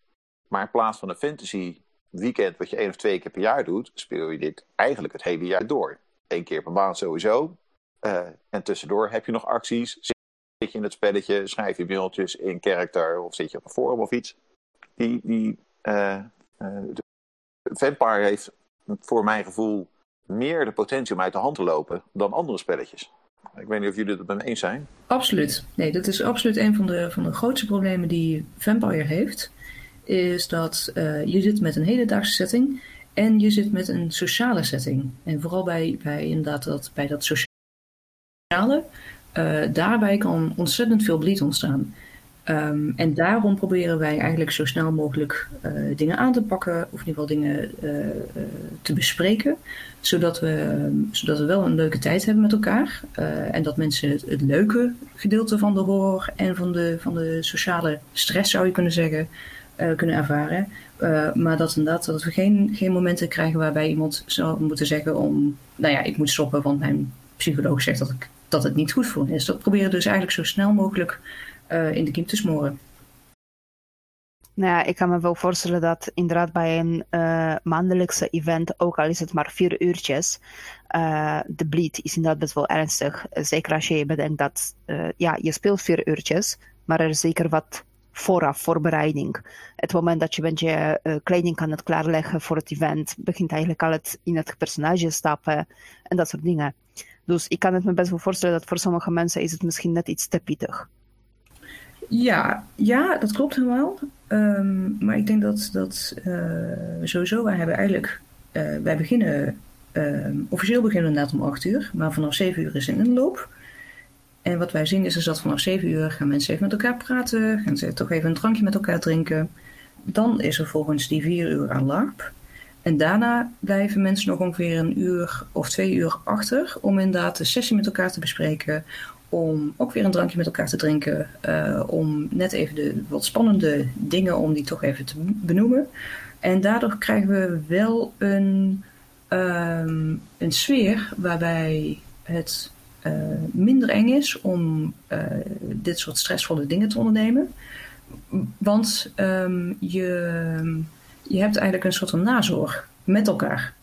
Maar in plaats van een fantasy weekend, wat je één of twee keer per jaar doet, speel je dit eigenlijk het hele jaar door. Eén keer per maand sowieso. Uh, en tussendoor heb je nog acties. Zit je in het spelletje, schrijf je mailtjes in character of zit je op een forum of iets. Die, die uh, Vampire heeft voor mijn gevoel meer de potentie om uit de hand te lopen dan andere spelletjes. Ik weet niet of jullie het met me eens zijn. Absoluut. Nee, dat is absoluut een van de, van de grootste problemen die Vampire heeft. Is dat uh, je zit met een hedendaagse setting en je zit met een sociale setting. En vooral bij, bij, inderdaad dat, bij dat sociale, uh, daarbij kan ontzettend veel bleed ontstaan. Um, en daarom proberen wij eigenlijk zo snel mogelijk uh, dingen aan te pakken, of in ieder geval dingen uh, uh, te bespreken, zodat we, zodat we wel een leuke tijd hebben met elkaar. en dat mensen het, het, leuke gedeelte van de horror en van de, van de sociale stress, zou je kunnen zeggen, kunnen ervaren. maar dat inderdaad, dat we geen, geen momenten krijgen waarbij iemand zou moeten zeggen om, nou ja, ik moet stoppen, want mijn psycholoog zegt dat, ik, dat het niet goed voor me is. Dat proberen we dus eigenlijk zo snel mogelijk uh, in de kiem te smoren. Nou ja, ik kan me wel voorstellen dat inderdaad bij een uh, maandelijkse event, ook al is het maar vier uurtjes, uh, de bleed is inderdaad best wel ernstig. Zeker als je bedenkt dat, ja, je speelt vier uurtjes, maar er is zeker wat vooraf, voorbereiding. Het moment dat je bent je kleding kan het klaarleggen voor het event, begint eigenlijk al het in het personage stappen en dat soort dingen. Dus ik kan het me best wel voorstellen dat voor sommige mensen is het misschien net iets te pittig. Ja, ja, dat klopt helemaal. Um, maar ik denk dat, dat uh, sowieso, wij hebben eigenlijk, uh, wij beginnen, uh, officieel beginnen we inderdaad om 8 uur, maar vanaf 7 uur is in inloop. En wat wij zien is, is dat vanaf 7 uur gaan mensen even met elkaar praten, gaan ze toch even een drankje met elkaar drinken. Dan is er volgens die 4 uur aan LARP. En daarna blijven mensen nog ongeveer een uur of twee uur achter om inderdaad de sessie met elkaar te bespreken, om ook weer een drankje met elkaar te drinken. Uh, om net even de wat spannende dingen, om die toch even te benoemen. En daardoor krijgen we wel een, um, een sfeer waarbij het uh, minder eng is om uh, dit soort stressvolle dingen te ondernemen. Want um, je, je hebt eigenlijk een soort van nazorg met elkaar.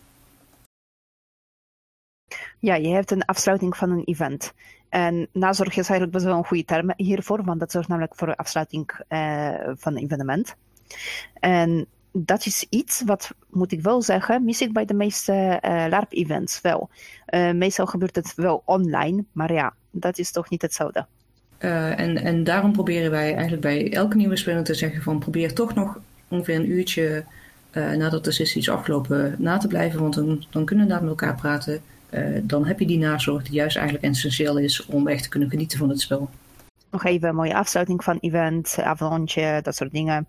Ja, je hebt een afsluiting van een event. En nazorg is eigenlijk best wel een goede term hiervoor, want dat zorgt namelijk voor de afsluiting uh, van een evenement. En dat is iets wat, moet ik wel zeggen, mis ik bij de meeste uh, LARP-events wel. Uh, meestal gebeurt het wel online, maar ja, dat is toch niet hetzelfde. en, en daarom proberen wij eigenlijk bij elke nieuwe speler te zeggen van probeer toch nog ongeveer een uurtje nadat de sessie is afgelopen na te blijven, want dan, dan kunnen we daar met elkaar praten. Uh, dan heb je die nazorg die juist eigenlijk essentieel is om echt te kunnen genieten van het spel. Nog even een mooie afsluiting van event, avondje, dat soort dingen.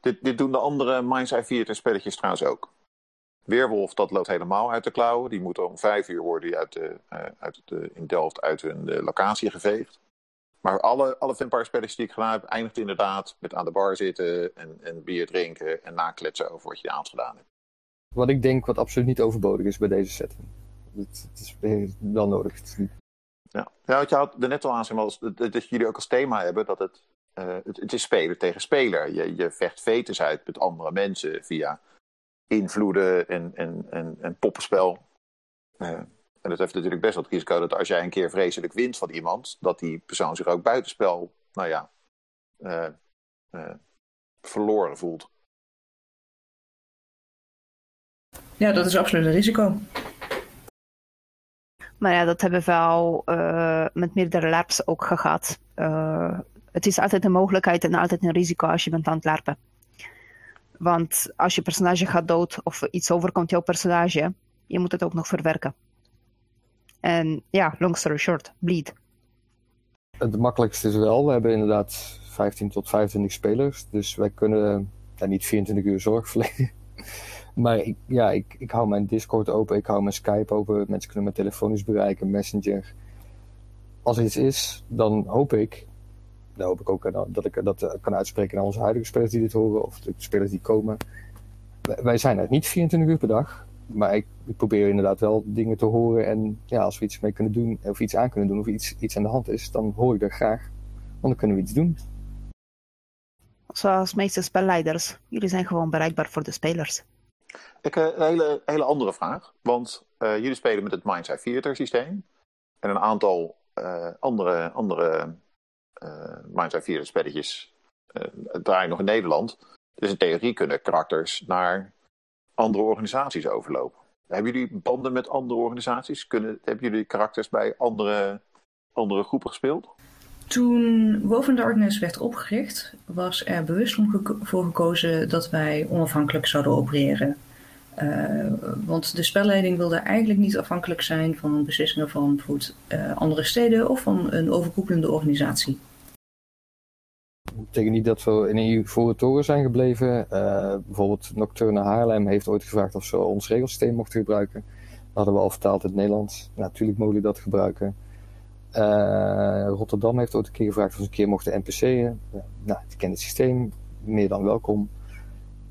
Dit, dit doen de andere Minds Eye Theater spelletjes trouwens ook. Weerwolf, dat loopt helemaal uit de klauwen. Die moeten om vijf uur worden uit de, uh, uit de, in Delft uit hun de locatie geveegd. Maar alle, alle Vampire spelletjes die ik gedaan heb, eindigt inderdaad met aan de bar zitten en, en bier drinken en nakletsen over wat je aan gedaan hebt. Wat ik denk wat absoluut niet overbodig is bij deze setting. Het, het is wel nodig. Ja, ja wat je had er net al aan, was dat, dat jullie ook als thema hebben dat het, uh, het, is speler tegen speler. Je, je vecht fetus uit met andere mensen via invloeden en, en, en, en poppenspel. Uh, en dat heeft natuurlijk best wel het risico dat als jij een keer vreselijk wint van iemand, dat die persoon zich ook buitenspel, nou ja, uh, verloren voelt. Ja, dat is absoluut een risico. Maar ja, dat hebben we al uh, met meerdere LARPs ook gehad. Uh, het is altijd een mogelijkheid en altijd een risico als je bent aan het larpen. Want als je personage gaat dood of iets overkomt jouw personage, je moet het ook nog verwerken. En ja, long story short, bleed. Het makkelijkste is wel, we hebben inderdaad 15 tot 25 spelers. Dus wij kunnen ja, niet 24 uur zorg verlenen. Maar ik, ja, ik, ik hou mijn Discord open, ik hou mijn Skype open. Mensen kunnen me telefonisch bereiken, Messenger. Als er iets is, dan hoop ik, dan hoop ik ook eh, dat ik dat eh, kan uitspreken naar onze huidige spelers die dit horen, of de spelers die komen. Wij- zijn er niet 24 uur per dag, maar ik, ik probeer inderdaad wel dingen te horen. En ja, als we iets mee kunnen doen, of iets aan kunnen doen, of iets, iets aan de hand is, dan hoor ik dat graag. Want dan kunnen we iets doen. Zoals meeste spelleiders. Jullie zijn gewoon bereikbaar voor de spelers. Ik, eh, een hele, hele andere vraag. Want eh, jullie spelen met het Mindside Theater systeem. En een aantal eh, andere, andere eh Mindside Theater spelletjes draaien nog in Nederland. Dus in theorie kunnen karakters naar andere organisaties overlopen. Hebben jullie banden met andere organisaties? Kunnen, hebben jullie karakters bij andere, andere groepen gespeeld? Toen Woven Darkness werd opgericht, was er bewust voor gekozen dat wij onafhankelijk zouden opereren. Eh, want de spelleiding wilde eigenlijk niet afhankelijk zijn van beslissingen van bijvoorbeeld eh, andere steden of van een overkoepelende organisatie. Dat betekent niet dat we in een ivoren toren zijn gebleven. Eh, bijvoorbeeld Nocturne Haarlem heeft ooit gevraagd of ze ons regelsysteem mochten gebruiken. Dat hadden we al vertaald in het Nederlands. natuurlijk mogen jullie dat gebruiken. Eh, Rotterdam heeft ooit een keer gevraagd of ze een keer mochten NPC'en. Ja, nou, die kennen het systeem. Meer dan welkom.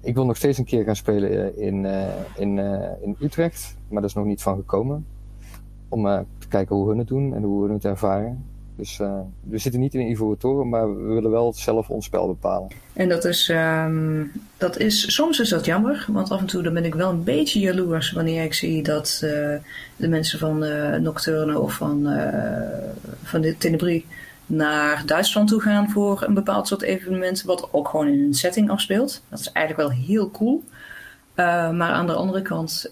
Ik wil nog steeds een keer gaan spelen eh, in, eh, in, in Utrecht. Maar dat is nog niet van gekomen. Om te kijken hoe hun het doen en hoe hun het ervaren. Dus eh, we zitten niet in een ivoren toren, maar we willen wel zelf ons spel bepalen. En dat is, ehm, dat is, soms is dat jammer, want af en toe dan ben ik wel een beetje jaloers wanneer ik zie dat eh, de mensen van eh, Nocturne of van, van de Tenebris naar Duitsland toe gaan voor een bepaald soort evenement, wat ook gewoon in een setting afspeelt. Dat is eigenlijk wel heel cool. Maar aan de andere kant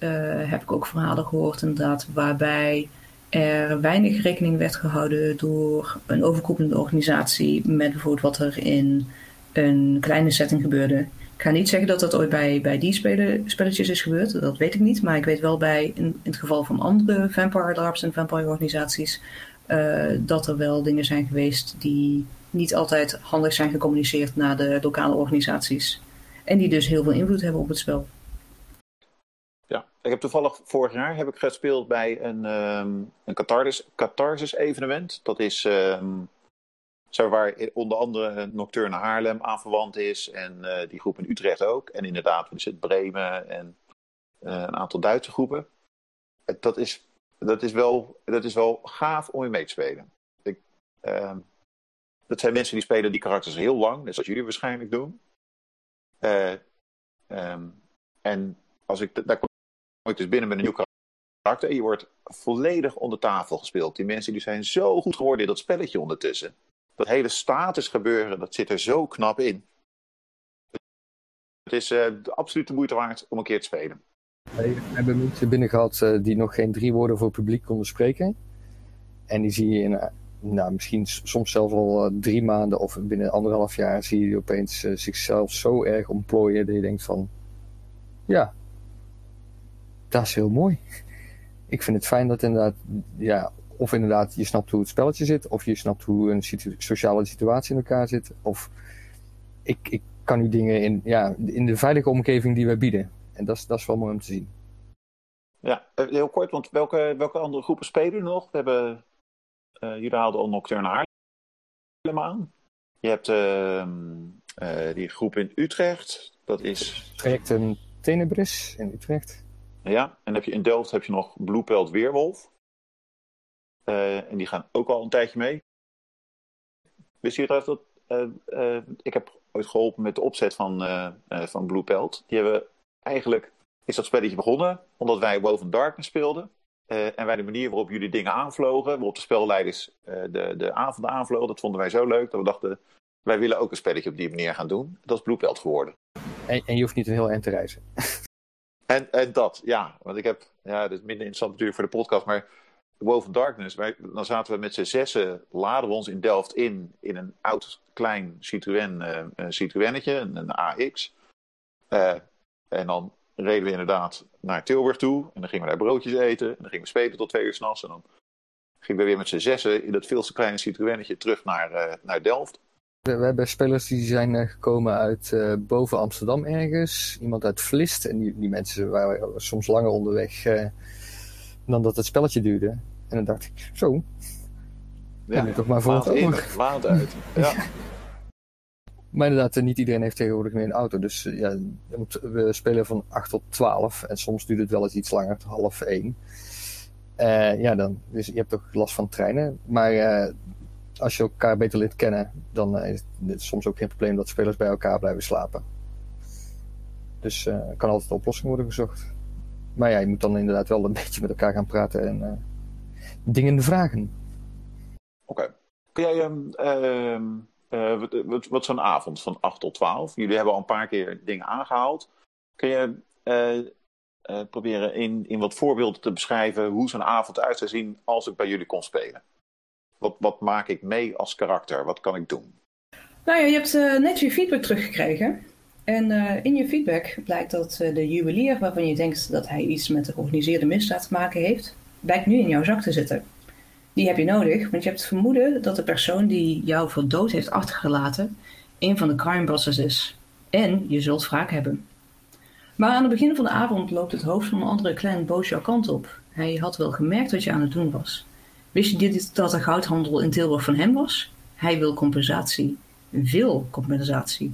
heb ik ook verhalen gehoord inderdaad waarbij er weinig rekening werd gehouden door een overkoepelende organisatie met bijvoorbeeld wat er in een kleine setting gebeurde. Ik ga niet zeggen dat dat ooit bij, bij die spelletjes is gebeurd, dat weet ik niet. Maar ik weet wel bij, in, in het geval van andere Vampire LARPs en Vampire organisaties, eh, dat er wel dingen zijn geweest die niet altijd handig zijn gecommuniceerd naar de lokale organisaties. En die dus heel veel invloed hebben op het spel. Ik heb toevallig vorig jaar heb ik gespeeld bij een, ehm een catharsis, catharsis evenement. Dat is zo waar onder andere Nocturne Haarlem aan verwant is. En eh, die groep in Utrecht ook. En inderdaad, er zit Bremen en eh, een aantal Duitse groepen. Eh, Dat is, dat, is wel, dat is wel gaaf om je mee te spelen. Ik, ehm, dat zijn mensen die spelen die karakters heel lang, net zoals jullie waarschijnlijk doen. En als ik, daar dus binnen met een nieuw karakter. En je wordt volledig onder tafel gespeeld. Die mensen die zijn zo goed geworden in dat spelletje ondertussen. Dat hele status gebeuren, dat zit er zo knap in. Het is eh, absoluut de moeite waard om een keer te spelen. We hebben mensen binnen gehad eh, die nog geen drie woorden voor publiek konden spreken. En die zie je in, eh, nou, misschien soms zelfs al drie maanden of binnen anderhalf jaar zie je die opeens zichzelf zo erg ontplooien dat je denkt van, ja, dat is heel mooi. Ik vind het fijn dat inderdaad, ja, of inderdaad je snapt hoe het spelletje zit, of je snapt hoe een situ- sociale situatie in elkaar zit, of ik, ik kan nu dingen in, ja, in de veilige omgeving die wij bieden. En dat is, dat is wel mooi om te zien. Ja, eh, heel kort, want welke, welke andere groepen spelen er nog? We hebben, eh jullie haalden al Nocturne Haarlem aan. Je hebt ehm, eh, die groep in Utrecht. Dat is, Trajecten Tenebris in Utrecht. Ja. En heb je in Delft heb je nog Bluepelt Weerwolf. Eh, en die gaan ook al een tijdje mee. Wist je trouwens dat... eh, eh, ik heb ooit geholpen met de opzet van, van Bluepelt. Die hebben eigenlijk... Is dat spelletje begonnen omdat wij Woven Darkness speelden. En wij de manier waarop jullie dingen aanvlogen, waarop de spelleiders de, de avonden aanvlogen, dat vonden wij zo leuk dat we dachten, wij willen ook een spelletje op die manier gaan doen. Dat is Bluepelt geworden. En, en je hoeft niet een heel eind te reizen. En, en dat, ja. Want ik heb, ja, dat is minder interessant natuurlijk voor de podcast, maar Woven Darkness, dan zaten we met z'n zessen, laden we ons in Delft in, in een oud klein Citroën, eh, Citroënnetje, een, een AX. Eh, en dan reden we inderdaad naar Tilburg toe. En dan gingen we daar broodjes eten. En dan gingen we spelen tot twee uur s'nachts. En dan gingen we weer met z'n zessen in dat veel te kleine Citroënnetje terug naar, eh, naar Delft. We, hebben spelers die zijn eh, gekomen uit eh, boven Amsterdam ergens. Iemand uit Vlist. En die, die mensen waren soms langer onderweg eh, dan dat het spelletje duurde. En dan dacht ik, zo, Ja, nu toch maar voor het in, uit. Ja. Maar inderdaad, niet iedereen heeft tegenwoordig meer een auto. Dus ja, je moet- we spelen van 8 tot 12. En soms duurt het wel eens iets langer, tot half 1. Eh, ja, dan, dus je hebt ook last van treinen. Maar als je elkaar beter leert kennen, dan eh, is het soms ook geen probleem dat spelers bij elkaar blijven slapen. Dus eh, er kan altijd een oplossing worden gezocht. Maar ja, je moet dan inderdaad wel een beetje met elkaar gaan praten en eh, dingen vragen. Oké. Kun jij ehm, ehm, eh, wat, wat, zo'n avond van 8 tot 12? Jullie hebben al een paar keer dingen aangehaald. Kun je proberen in, in wat voorbeelden te beschrijven hoe zo'n avond eruit zou zien als ik bij jullie kon spelen? Wat, wat maak ik mee als karakter? Wat kan ik doen? Nou ja, je hebt eh, net je feedback teruggekregen. En eh, in je feedback blijkt dat eh, de juwelier waarvan je denkt dat hij iets met de georganiseerde misdaad te maken heeft, blijkt nu in jouw zak te zitten. Die heb je nodig, want je hebt het vermoeden dat de persoon die jou voor dood heeft achtergelaten een van de crime bosses is. En je zult wraak hebben. Maar aan het begin van de avond loopt het hoofd van een andere clan boos jouw kant op. Hij had wel gemerkt wat je aan het doen was. Wist je dit, dat de goudhandel in Tilburg van hem was? Hij wil compensatie. Veel compensatie.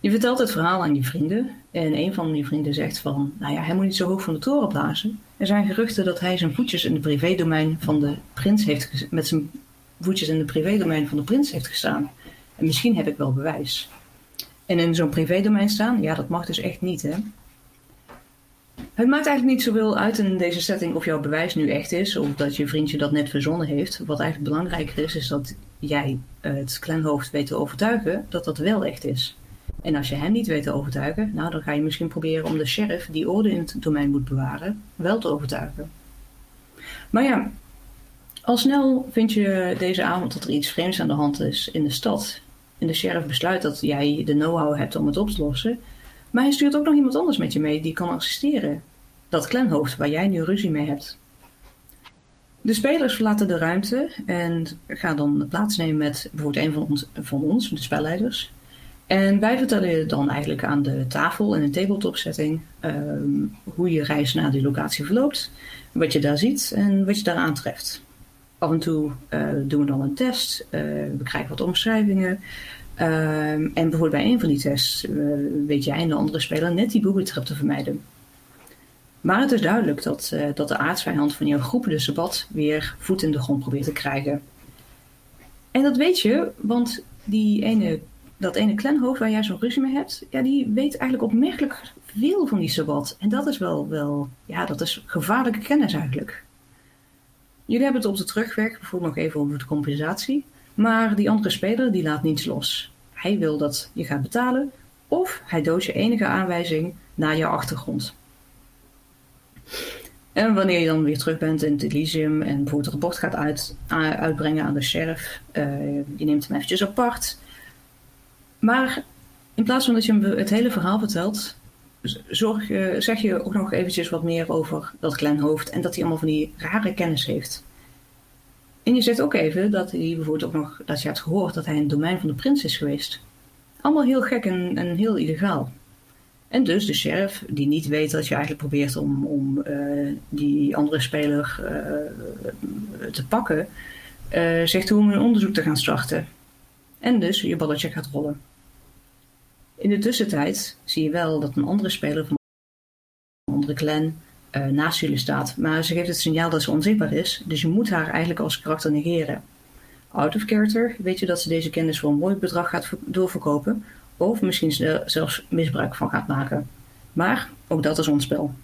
Je vertelt het verhaal aan je vrienden en een van je vrienden zegt van, nou ja, hij moet niet zo hoog van de toren blazen. Er zijn geruchten dat hij zijn voetjes in de privédomein van de prins heeft met zijn voetjes in de privédomein van de prins heeft gestaan. En misschien heb ik wel bewijs. En in zo'n privédomein staan, ja, dat mag dus echt niet, hè. Het maakt eigenlijk niet zoveel uit in deze setting of jouw bewijs nu echt is, of dat je vriendje dat net verzonnen heeft. Wat eigenlijk belangrijker is, is dat jij eh, het clanhoofd weet te overtuigen dat dat wel echt is. En als je hem niet weet te overtuigen, nou dan ga je misschien proberen om de sheriff die orde in het domein moet bewaren, wel te overtuigen. Maar ja, al snel vind je deze avond dat er iets vreemds aan de hand is in de stad. En de sheriff besluit dat jij de know-how hebt om het op te lossen. Maar hij stuurt ook nog iemand anders met je mee die kan assisteren. Dat clanhoofd waar jij nu ruzie mee hebt. De spelers verlaten de ruimte en gaan dan plaatsnemen met bijvoorbeeld een van ons, van ons de spelleiders. En wij vertellen dan eigenlijk aan de tafel in een tabletop setting ehm, hoe je reis naar die locatie verloopt, wat je daar ziet en wat je daar aantreft. Af en toe eh, doen we dan een test, eh, we krijgen wat omschrijvingen. Ehm, en bijvoorbeeld bij een van die tests eh, weet jij en de andere speler net die booby trap te vermijden. Maar het is duidelijk dat, eh, dat de aardsvijand van jouw groep, de Sabat, weer voet in de grond probeert te krijgen. En dat weet je, want die ene, dat ene clanhoofd waar jij zo'n ruzie mee hebt, ja, die weet eigenlijk opmerkelijk veel van die Sabat. En dat is wel, wel, ja, dat is gevaarlijke kennis eigenlijk. Jullie hebben het op de terugweg bijvoorbeeld nog even over de compensatie. Maar die andere speler die laat niets los. Hij wil dat je gaat betalen of hij doodt je enige aanwijzing naar jouw achtergrond. En wanneer je dan weer terug bent in het Elysium en bijvoorbeeld het rapport gaat uit, uitbrengen aan de sheriff, eh, je neemt hem eventjes apart. Maar in plaats van dat je hem het hele verhaal vertelt, zorg, zeg je ook nog eventjes wat meer over dat hoofd en dat hij allemaal van die rare kennis heeft. En je zegt ook even dat hij bijvoorbeeld ook nog, dat je hebt gehoord dat hij het domein van de prins is geweest. Allemaal heel gek en, en heel illegaal. En dus de sheriff, die niet weet dat je eigenlijk probeert om, om eh, die andere speler eh, te pakken, eh, zegt hoe om een onderzoek te gaan starten. En dus je balletje gaat rollen. In de tussentijd zie je wel dat een andere speler van een andere clan eh, naast jullie staat. Maar ze geeft het signaal dat ze onzichtbaar is, dus je moet haar eigenlijk als karakter negeren. Out of character weet je dat ze deze kennis voor een mooi bedrag gaat ver- doorverkopen, of misschien ze- zelfs misbruik van gaat maken. Maar ook dat is ons spel.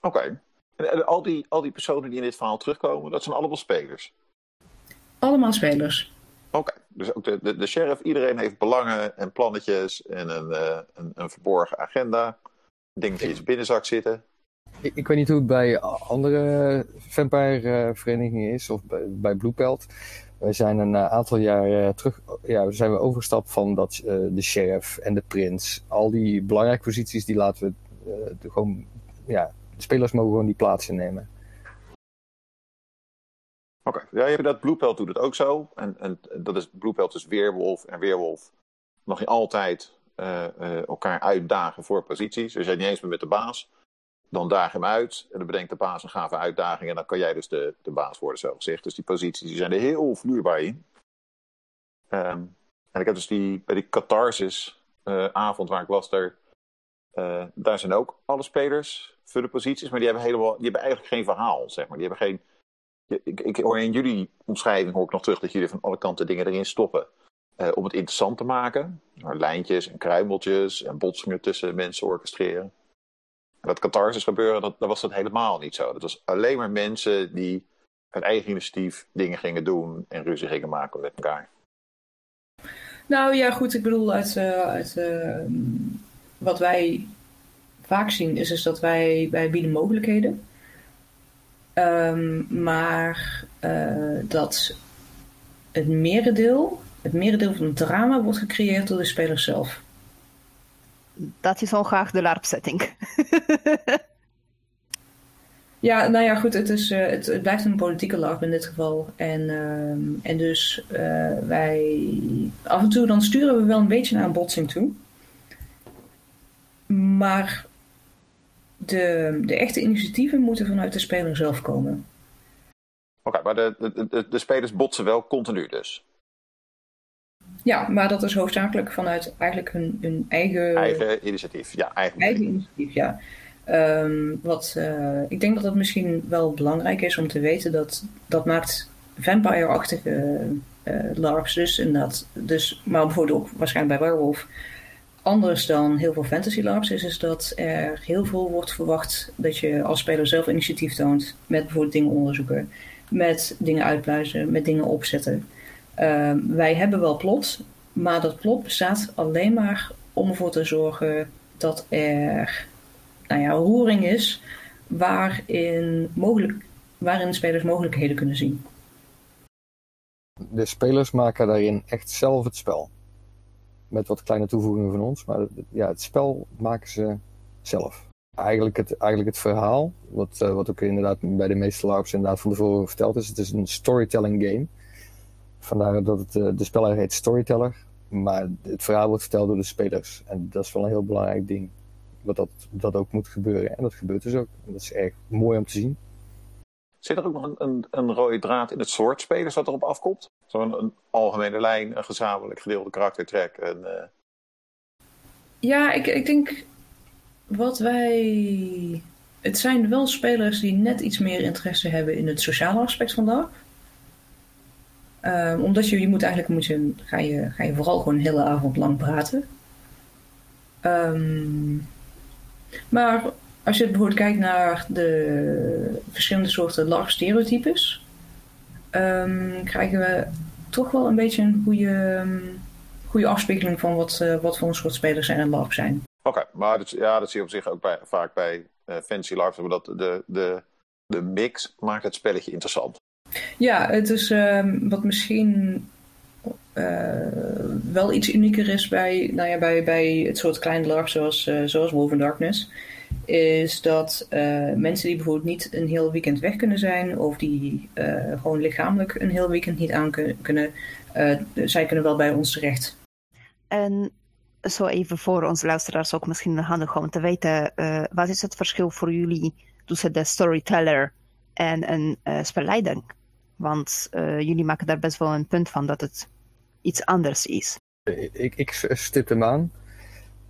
Oké. En, en al, die, al die personen die in dit verhaal terugkomen, dat zijn allemaal spelers. Allemaal spelers. Oké, dus ook de, de, de sheriff, iedereen heeft belangen en plannetjes en een, eh, een, een verborgen agenda. Die in zijn binnenzak zitten. Ik, ik weet niet hoe het bij andere vampire-verenigingen is, of bij, bij. Wij zijn een eh, aantal jaar eh, terug, ja, zijn we overgestapt van dat, eh, de sheriff en de prins. Al die belangrijke posities, die laten we de- gewoon, ja, de spelers mogen gewoon die plaats innemen. Oké, ja, je hebt dat Bluepelt doet het ook zo. En, en dat is Bluepelt is Weerwolf en Weerwolf. Mag je altijd elkaar uitdagen voor posities. Dus jij niet eens meer met de baas. Dan daag hem uit. En dan bedenkt de baas een gave uitdaging. En dan kan jij dus de, de baas worden, zo gezegd. Dus die posities die zijn er heel vloeibaar in. Ehm, en ik heb dus die, bij die catharsis eh, waar ik was, daar, eh, daar zijn ook alle spelers voor de posities. Maar die hebben, helemaal, die hebben eigenlijk geen verhaal, zeg maar. Die hebben geen ik, ik hoor in jullie omschrijving hoor ik nog terug dat jullie van alle kanten dingen erin stoppen. Eh, om het interessant te maken. Nou, lijntjes en kruimeltjes en botsingen tussen mensen orchestreren. En dat catharsis gebeuren, dat, dat was dat helemaal niet zo. Dat was alleen maar mensen die uit eigen initiatief dingen gingen doen en ruzie gingen maken met elkaar. Nou ja, goed, ik bedoel, uit, eh, uit eh, wat wij vaak zien is, is dat wij, wij bieden mogelijkheden. Ehm, maar eh, dat het merendeel, het merendeel van het drama wordt gecreëerd door de speler zelf. Dat is ongeacht de LARP-setting. Ja, nou ja, goed, het, is, eh, het, het blijft een politieke LARP in dit geval. En, ehm, en dus eh, wij, af en toe dan sturen we wel een beetje naar een botsing toe. Maar de, de echte initiatieven moeten vanuit de speler zelf komen. Oké, maar de, de, de, de spelers botsen wel continu dus. Ja, maar dat is hoofdzakelijk vanuit eigenlijk hun, hun eigen, Eigen initiatief. Ja, eigen. eigen initiatief, ja. Ehm, wat, eh, ik denk dat het misschien wel belangrijk is om te weten dat dat maakt vampire-achtige eh, LARPs dus, inderdaad, dus, maar bijvoorbeeld ook waarschijnlijk bij Werewolf, anders dan heel veel fantasy LARPs is, is dat er heel veel wordt verwacht dat je als speler zelf initiatief toont met bijvoorbeeld dingen onderzoeken, met dingen uitpluizen, met dingen opzetten. Ehm, wij hebben wel plot, maar dat plot bestaat alleen maar om ervoor te zorgen dat er nou ja, roering is waarin, mogelijk, waarin spelers mogelijkheden kunnen zien. De spelers maken daarin echt zelf het spel. Met wat kleine toevoegingen van ons, maar ja, het spel maken ze zelf. Eigenlijk het, eigenlijk het verhaal, wat, eh, wat ook inderdaad bij de meeste LARPs inderdaad van tevoren verteld is, het is een storytelling game. Vandaar dat het, eh, de speler heet Storyteller, maar het verhaal wordt verteld door de spelers. En dat is wel een heel belangrijk ding, wat dat, dat ook moet gebeuren. En dat gebeurt dus ook. En dat is erg mooi om te zien. Zit er ook nog een, een, een rode draad in het soort spelers wat erop afkomt? Zo'n een algemene lijn, een gezamenlijk gedeelde karaktertrek. En, eh, Ja, ik, ik denk wat wij. Het zijn wel spelers die net iets meer interesse hebben in het sociale aspect van LARP. Ehm, omdat je, je moet eigenlijk moet je, ga, je, ga je vooral gewoon een hele avond lang praten. Ehm, maar als je bijvoorbeeld kijkt naar de verschillende soorten LARP-stereotypes, ehm, krijgen we toch wel een beetje een goede, goede afspiegeling van wat, eh, wat voor een soort spelers er in LARP zijn. Oké, maar dat, ja, dat zie je op zich ook bij, vaak bij eh, fancy maar Dat de, de, de mix maakt het spelletje interessant. Ja, het is ehm, wat misschien eh, wel iets unieker is bij, nou ja, bij, bij het soort kleine LARP zoals, eh, zoals Wolf in Darkness. Is dat eh, mensen die bijvoorbeeld niet een heel weekend weg kunnen zijn, of die gewoon lichamelijk een heel weekend niet aan kun- kunnen, zij kunnen wel bij ons terecht. En zo even voor onze luisteraars ook misschien handig om te weten, wat is het verschil voor jullie tussen de storyteller en een spelleider? Want eh, jullie maken daar best wel een punt van dat het iets anders is. Ik, ik stip hem aan.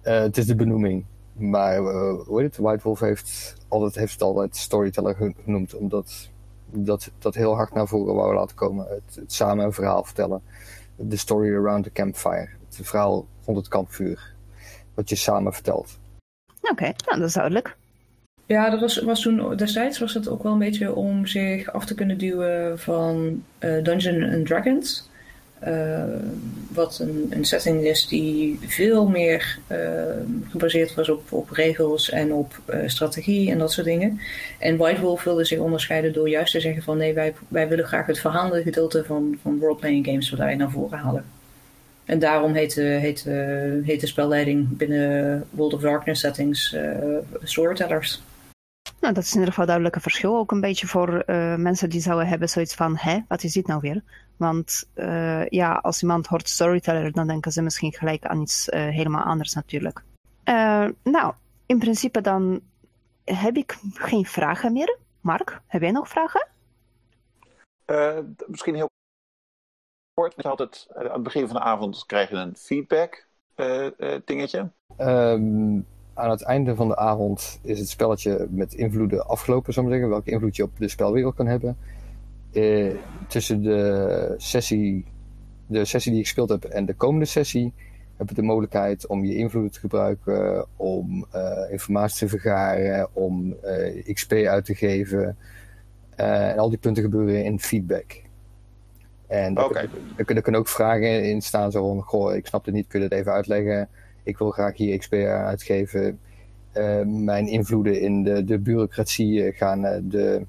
Eh, het is de benoeming. Maar eh, hoe heet het? White Wolf heeft, altijd, heeft het altijd storyteller ge- genoemd. Omdat dat, dat heel hard naar voren wou laten komen. Het, het samen een verhaal vertellen. De story around the campfire. Het verhaal rond het kampvuur. Wat je samen vertelt. Oké, nou, dat is duidelijk. Ja, dat was, toen, destijds was het ook wel een beetje om zich af te kunnen duwen van eh Dungeons and Dragons. Uh, wat een, een, setting is die veel meer uh, gebaseerd was op, op regels en op strategie en dat soort dingen. En White Wolf wilde zich onderscheiden door juist te zeggen van nee, wij, wij willen graag het verhandelde gedeelte van, van roleplaying games wat wij naar voren halen. En daarom heet heet, heet de spelleiding binnen World of Darkness settings Storytellers. Nou, dat is in ieder geval duidelijk een verschil. Ook een beetje voor uh, mensen die zouden hebben zoiets van, hè, wat is dit nou weer? Want uh, ja, als iemand hoort storyteller, dan denken ze misschien gelijk aan iets uh, helemaal anders natuurlijk. nou, in principe dan heb ik geen vragen meer. Mark, heb jij nog vragen? misschien heel kort. Je had het, aan het begin van de avond krijg je een feedback dingetje. Um aan het einde van de avond is het spelletje met invloeden afgelopen, zou ik zeggen. Welke invloed je op de spelwereld kan hebben. Eh, tussen de sessie, de sessie die ik gespeeld heb en de komende sessie heb je de mogelijkheid om je invloeden te gebruiken, om uh, informatie te vergaren, om uh, eh, XP uit te geven. En al die punten gebeuren in feedback. En daar, okay. kunnen, kunnen ook vragen in staan, zo van, goh, ik snap het niet, kun je het even uitleggen? Ik wil graag hier XP uitgeven. Uh, mijn invloeden in de, de bureaucratie eh, gaan uh, de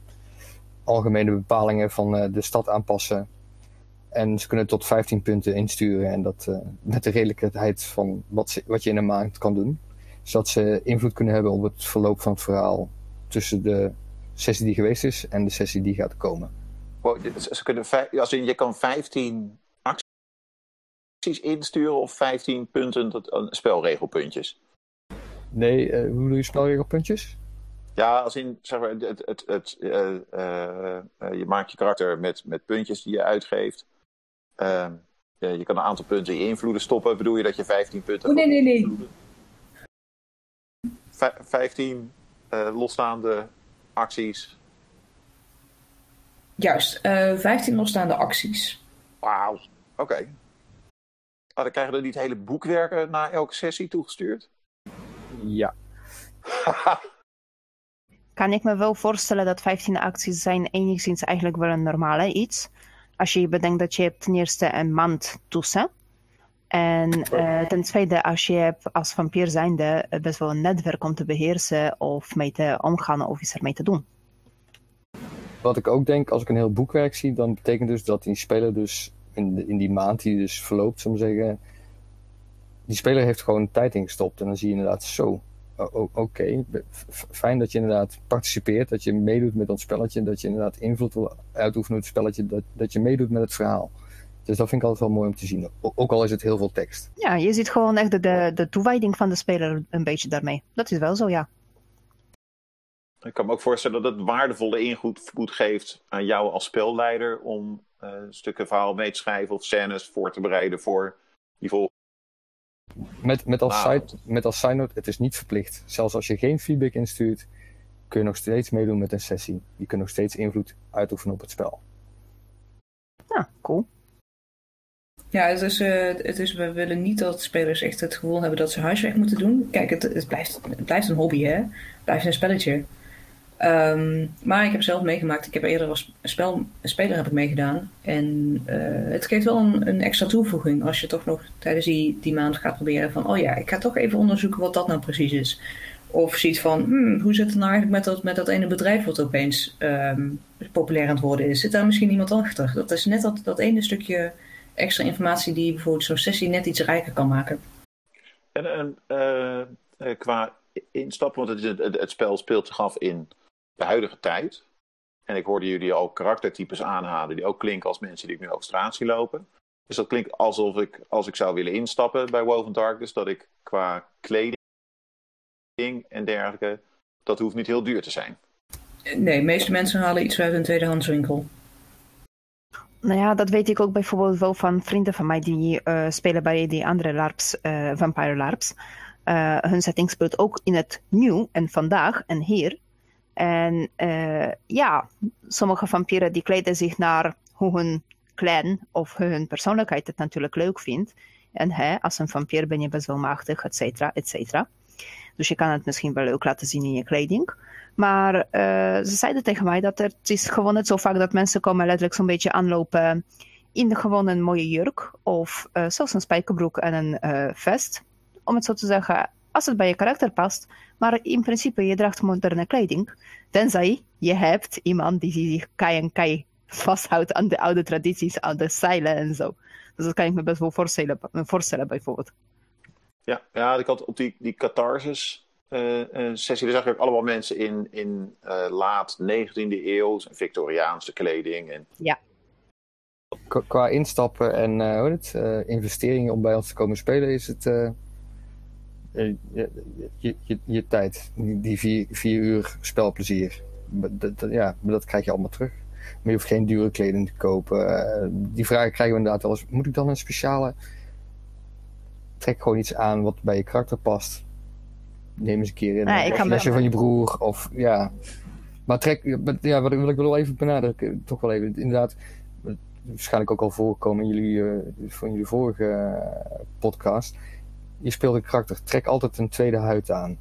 algemene bepalingen van de stad aanpassen. En ze kunnen tot 15 punten insturen en dat met de redelijkheid van wat, ze, wat je in een maand kan doen. Zodat ze invloed kunnen hebben op het verloop van het verhaal tussen de sessie die geweest is en de sessie die gaat komen. Wow, ze kunnen, als in, je kan 15 insturen of 15 punten dat, uh, spelregelpuntjes? Nee, uh, hoe bedoel je spelregelpuntjes? Ja, als in, zeg maar, het, het, het, uh, je maakt je karakter met, met puntjes die je uitgeeft. Ehm, je kan een aantal punten in invloeden stoppen. Bedoel je dat je 15 punten... Oh, nee, nee, nee. V 15 losstaande acties. Juist, 15 losstaande acties. Wauw, oké. Maar dan krijgen we niet hele boekwerken na elke sessie toegestuurd? Ja. kan ik me wel voorstellen dat 15 acties zijn enigszins eigenlijk wel een normale iets. Als je bedenkt dat je hebt ten eerste een maand tussen. En uh, ten tweede, als je hebt als vampier zijnde best wel een netwerk om te beheersen of mee te omgaan of iets ermee te doen. Wat ik ook denk, als ik een heel boekwerk zie, dan betekent dus dat die speler dus in, in die maand die dus verloopt, zou zeggen, die speler heeft gewoon tijd ingestopt. En dan zie je inderdaad zo, oké, fijn dat je inderdaad participeert, dat je meedoet met ons spelletje, dat je inderdaad invloed wil uitoefenen op het spelletje, dat, dat je meedoet met het verhaal. Dus dat vind ik altijd wel mooi om te zien. Ook al is het heel veel tekst. Ja, je ziet gewoon echt de, de, de toewijding van de speler een beetje daarmee. Dat is wel zo, ja. Ik kan me ook voorstellen dat het waardevolle ingoed geeft aan jou als spelleider om uh, stukken verhaal mee te schrijven of scènes voor te bereiden voor die vol. Met, met, als side, met als side note, het is niet verplicht. Zelfs als je geen feedback instuurt, kun je nog steeds meedoen met een sessie. Je kunt nog steeds invloed uitoefenen op het spel. Ja, cool. Ja, het is, uh, het is, we willen niet dat spelers echt het gevoel hebben dat ze huiswerk moeten doen. Kijk, het, het, blijft, het blijft een hobby, hè? Het blijft een spelletje. Um, maar ik heb zelf meegemaakt, ik heb eerder als spel, speler heb ik meegedaan. En uh, het geeft wel een, een, extra toevoeging als je toch nog tijdens die, die maand gaat proberen van... oh ja, ik ga toch even onderzoeken wat dat nou precies is. Of ziet van, hmm, hoe zit het nou eigenlijk met dat, met dat ene bedrijf wat opeens um, populair aan het worden is? Zit daar misschien iemand achter? Dat is net dat, dat ene stukje extra informatie die bijvoorbeeld zo'n sessie net iets rijker kan maken. En, en uh, qua instappen, want het, het, het spel speelt zich af in de huidige tijd. En ik hoorde jullie al karaktertypes aanhalen die ook klinken als mensen die ik nu over straat zie lopen. Dus dat klinkt alsof ik, als ik zou willen instappen bij Woven Darkness, dat ik qua kleding en dergelijke, dat hoeft niet heel duur te zijn. Nee, de meeste mensen halen iets uit een tweedehandswinkel. Nou ja, dat weet ik ook bijvoorbeeld wel van vrienden van mij die uh, spelen bij die andere LARPs, uh, Vampire LARPs. Uh, hun setting speelt ook in het nu en vandaag en hier. En uh, ja, sommige vampieren die kleden zich naar hoe hun clan of hun persoonlijkheid het natuurlijk leuk vindt. En hè, als een vampier ben je best wel machtig, et cetera, et cetera. Dus je kan het misschien wel leuk laten zien in je kleding. Maar uh, ze zeiden tegen mij dat het is gewoon net zo vaak dat mensen komen letterlijk zo'n beetje aanlopen in gewoon een mooie jurk of uh, zelfs een spijkerbroek en een vest. Om het zo te zeggen, als het bij je karakter past. Maar in principe, je draagt moderne kleding. Tenzij je hebt iemand die zich kei en kei vasthoudt aan de oude tradities, aan de stijlen en zo. Dus dat kan ik me best wel voorstellen, voorstellen bijvoorbeeld. Ja, ja, ik had op die, die catharsis uh, sessie, daar zag ik allemaal mensen in, in uh, laat 19e eeuw, Victoriaanse kleding. En... Ja. Qua instappen en uh, hoe het, investeringen om bij ons te komen spelen, is het je, je, je, je, tijd, die vier, vier uur spelplezier. Dat, dat, ja, dat krijg je allemaal terug. Maar je hoeft geen dure kleding te kopen. die vragen krijgen we inderdaad wel eens. Moet ik dan een speciale trek gewoon iets aan wat bij je karakter past. Neem eens een keer in nee, een lesje van je broer. Of ja. Maar trek, ja, wat ik wil ik wel even benadrukken, toch wel even. Inderdaad, waarschijnlijk ook al voorgekomen in jullie, uh, van jullie vorige podcast. Je speelt een karakter, trek altijd een tweede huid aan.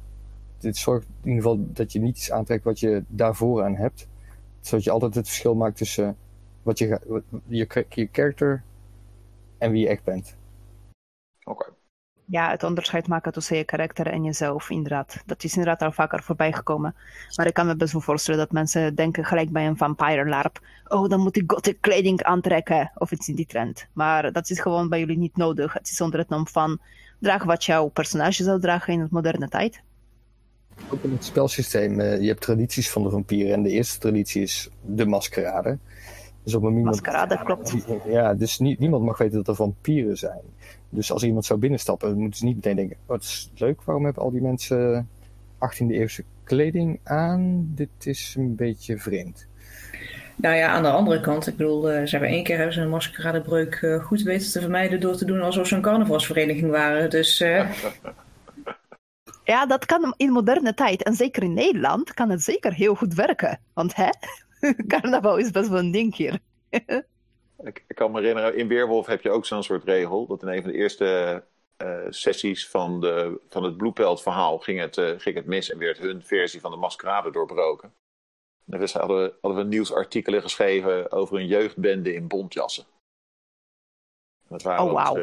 Dit zorgt in ieder geval dat je niet iets aantrekt wat je daarvoor aan hebt. Zodat je altijd het verschil maakt tussen wat je, je, je character en wie je echt bent. Oké ja, het onderscheid maken tussen je karakter en jezelf, inderdaad. Dat is inderdaad al vaker voorbij gekomen. Maar ik kan me best wel voorstellen dat mensen denken gelijk bij een vampire larp. Oh, dan moet ik gothic kleding aantrekken. Of iets in die trend. Maar dat is gewoon bij jullie niet nodig. Het is onder het nom van draag wat jouw personage zou dragen in het moderne tijd. Ook in het spelsysteem, uh, je hebt tradities van de vampieren. En de eerste traditie is de maskerade. Dus op een Maskerade, klopt. Ja, dus niemand mag weten dat er vampieren zijn. Dus als iemand zou binnenstappen, moeten ze niet meteen denken: wat oh, is leuk, waarom hebben al die mensen 18e eeuwse kleding aan? Dit is een beetje vreemd. Nou ja, aan de andere kant, ik bedoel, uh, ze hebben één keer hebben ze een maskeradebreuk uh, goed weten te vermijden door te doen alsof ze een carnavalsvereniging waren. Dus. Uh... Ja, dat kan in moderne tijd en zeker in Nederland kan het zeker heel goed werken. Want hè, carnaval is best wel een ding hier. Ik, ik, kan me herinneren, in Weerwolf heb je ook zo'n soort regel. Dat in een van de eerste uh, sessies van, de, van het Bloepeld verhaal ging het, uh, ging het mis en werd hun versie van de maskerade doorbroken. En we hadden, hadden we nieuwsartikelen geschreven over een jeugdbende in bontjassen. Dat waren oh, wow.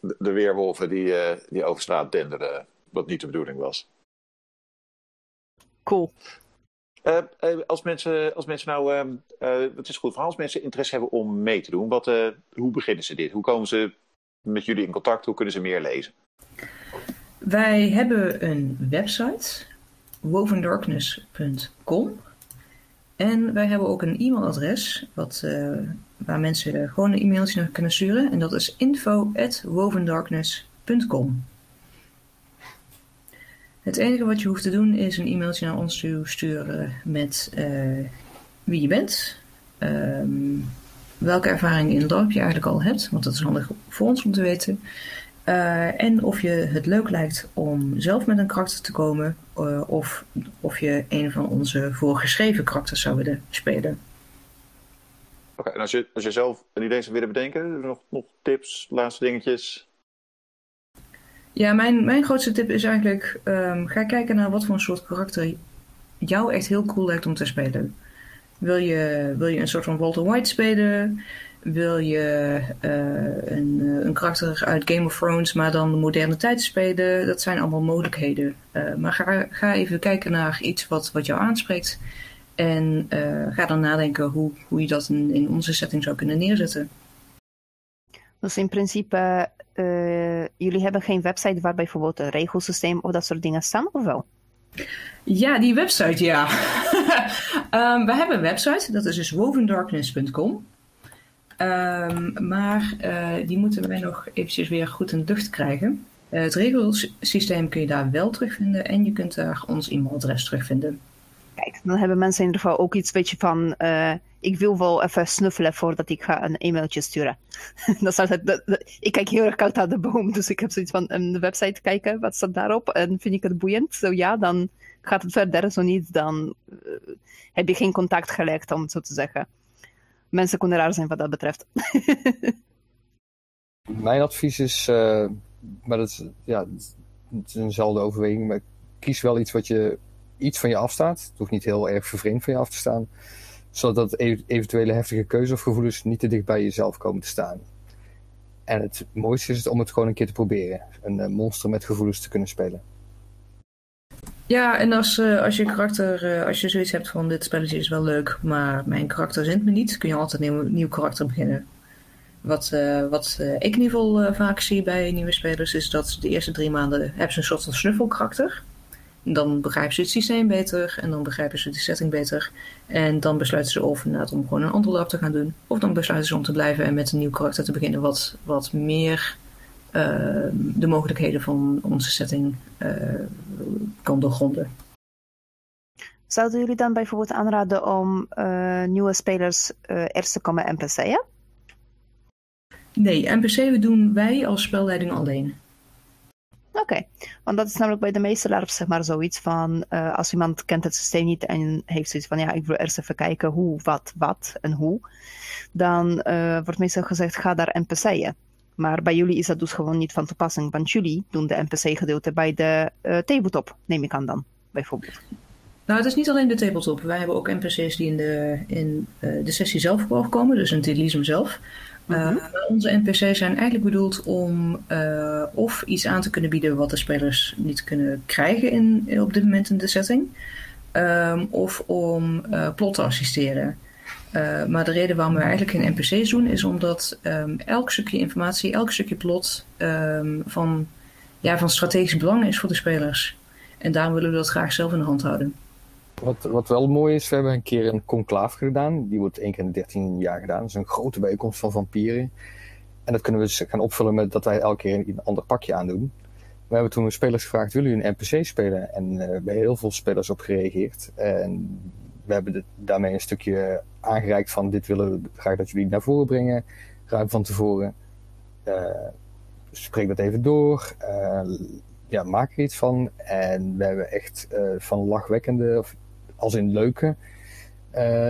de, de, weerwolven die, uh, die over straat denderden, wat niet de bedoeling was. Cool. Uh, als, mensen, als mensen nou, uh, het is goed verhaal, als mensen interesse hebben om mee te doen, wat, hoe beginnen ze dit? Hoe komen ze met jullie in contact? Hoe kunnen ze meer lezen? Wij hebben een website, wovendarkness.com. En wij hebben ook een e-mailadres wat, waar mensen gewoon een e-mailtje naar kunnen sturen. En dat is info.wovendarkness.com. Het enige wat je hoeft te doen is een e-mailtje naar ons te sturen met uh, wie je bent, um, welke ervaring in het dorp je eigenlijk al hebt, want dat is handig voor ons om te weten. Uh, en of je het leuk lijkt om zelf met een karakter te komen, uh, of of je een van onze voorgeschreven karakters zou willen spelen. Oké, en als je, als je zelf een idee zou willen bedenken, nog, nog tips, laatste dingetjes? Ja, mijn, mijn grootste tip is eigenlijk: um, ga kijken naar wat voor een soort karakter jou echt heel cool lijkt om te spelen. Wil je, wil je een soort van Walter White spelen? Wil je uh, een, een karakter uit Game of Thrones, maar dan de moderne tijd spelen? Dat zijn allemaal mogelijkheden. Uh, maar ga, ga even kijken naar iets wat, wat jou aanspreekt. En uh, ga dan nadenken hoe, hoe je dat in, in onze setting zou kunnen neerzetten. Dus in principe jullie hebben geen website waar bijvoorbeeld een regelsysteem of dat soort dingen staan, of wel? Ja, die website, ja. um, we hebben een website, dat is dus wovendarkness.com. Ehm, maar uh, die moeten wij nog eventjes weer goed in de lucht krijgen. Uh, het regelsysteem kun je daar wel terugvinden en je kunt daar ons e-mailadres terugvinden. Kijk, dan hebben mensen in ieder geval ook iets beetje van ik wil wel even snuffelen voordat ik ga een e-mailtje sturen. dat is ik kijk heel erg koud aan de boom, dus ik heb zoiets van een website kijken, wat staat daarop? En vind ik het boeiend? Zo ja, dan gaat het verder. Zo niet, dan heb je geen contact gelegd, om het zo te zeggen. Mensen kunnen raar zijn wat dat betreft. Mijn advies is, uh, maar dat ja, het is eenzelfde overweging, maar kies wel iets wat je iets van je afstaat. Het hoeft niet heel erg vervreemd van je af te staan zodat e- eventuele heftige keuze of gevoelens niet te dicht bij jezelf komen te staan. En het mooiste is het om het gewoon een keer te proberen. Een eh, monster met gevoelens te kunnen spelen. Ja, en als, uh, als je karakter, uh, als je zoiets hebt van dit spelletje is wel leuk, maar mijn karakter zint me niet, kun je altijd een nieuw, nieuw karakter beginnen. Wat, uh, wat ik in ieder geval vaak zie bij nieuwe spelers is dat de eerste drie maanden hebben ze een soort van snuffelkarakter. Dan begrijpen ze het systeem beter en dan begrijpen ze de setting beter. En dan besluiten ze of inderdaad om gewoon een ander lab te gaan doen. Of dan besluiten ze om te blijven en met een nieuw karakter te beginnen wat, wat meer de mogelijkheden van onze setting uh, kan doorgronden. Zouden jullie dan bijvoorbeeld aanraden om uh, nieuwe spelers eerst te komen NPC'en? Nee, NPC'en doen wij als spelleiding alleen. Oké, okay. want dat is namelijk bij de meeste LARPs zeg maar zoiets van uh, als iemand kent het systeem niet en heeft zoiets van ja, ik wil eerst even kijken hoe, wat, wat en hoe, dan uh, wordt meestal gezegd ga daar NPC'en. Maar bij jullie is dat dus gewoon niet van toepassing, want jullie doen de NPC-gedeelte bij de uh, tabletop, neem ik aan dan, bijvoorbeeld. Nou, het is niet alleen de tabletop. Wij hebben ook NPC's die in de, in, de sessie zelf voorkomen, dus in het Elysium zelf. Uh, mm -hmm. onze NPC's zijn eigenlijk bedoeld om uh, of iets aan te kunnen bieden wat de spelers niet kunnen krijgen in, op dit moment in de setting, um, of om plot te assisteren. Maar de reden waarom we eigenlijk geen NPC's doen is omdat um, elk stukje informatie, elk stukje plot um, van, ja, van strategisch belang is voor de spelers. En daarom willen we dat graag zelf in de hand houden. Wat, wat wel mooi is, we hebben een keer een conclaaf gedaan. Die wordt één keer in de 13 jaar gedaan. Dat is een grote bijeenkomst van vampieren. En dat kunnen we dus gaan opvullen met dat wij elke keer een ander pakje aandoen. We hebben toen de spelers gevraagd, willen jullie een NPC spelen? En uh, hebben heel veel spelers op gereageerd. En we hebben daarmee een stukje aangereikt van dit willen we graag dat jullie naar voren brengen. Ruim van tevoren. Uh, spreek dat even door. Uh, ja, maak er iets van. En we hebben echt van lachwekkende, of als in leuke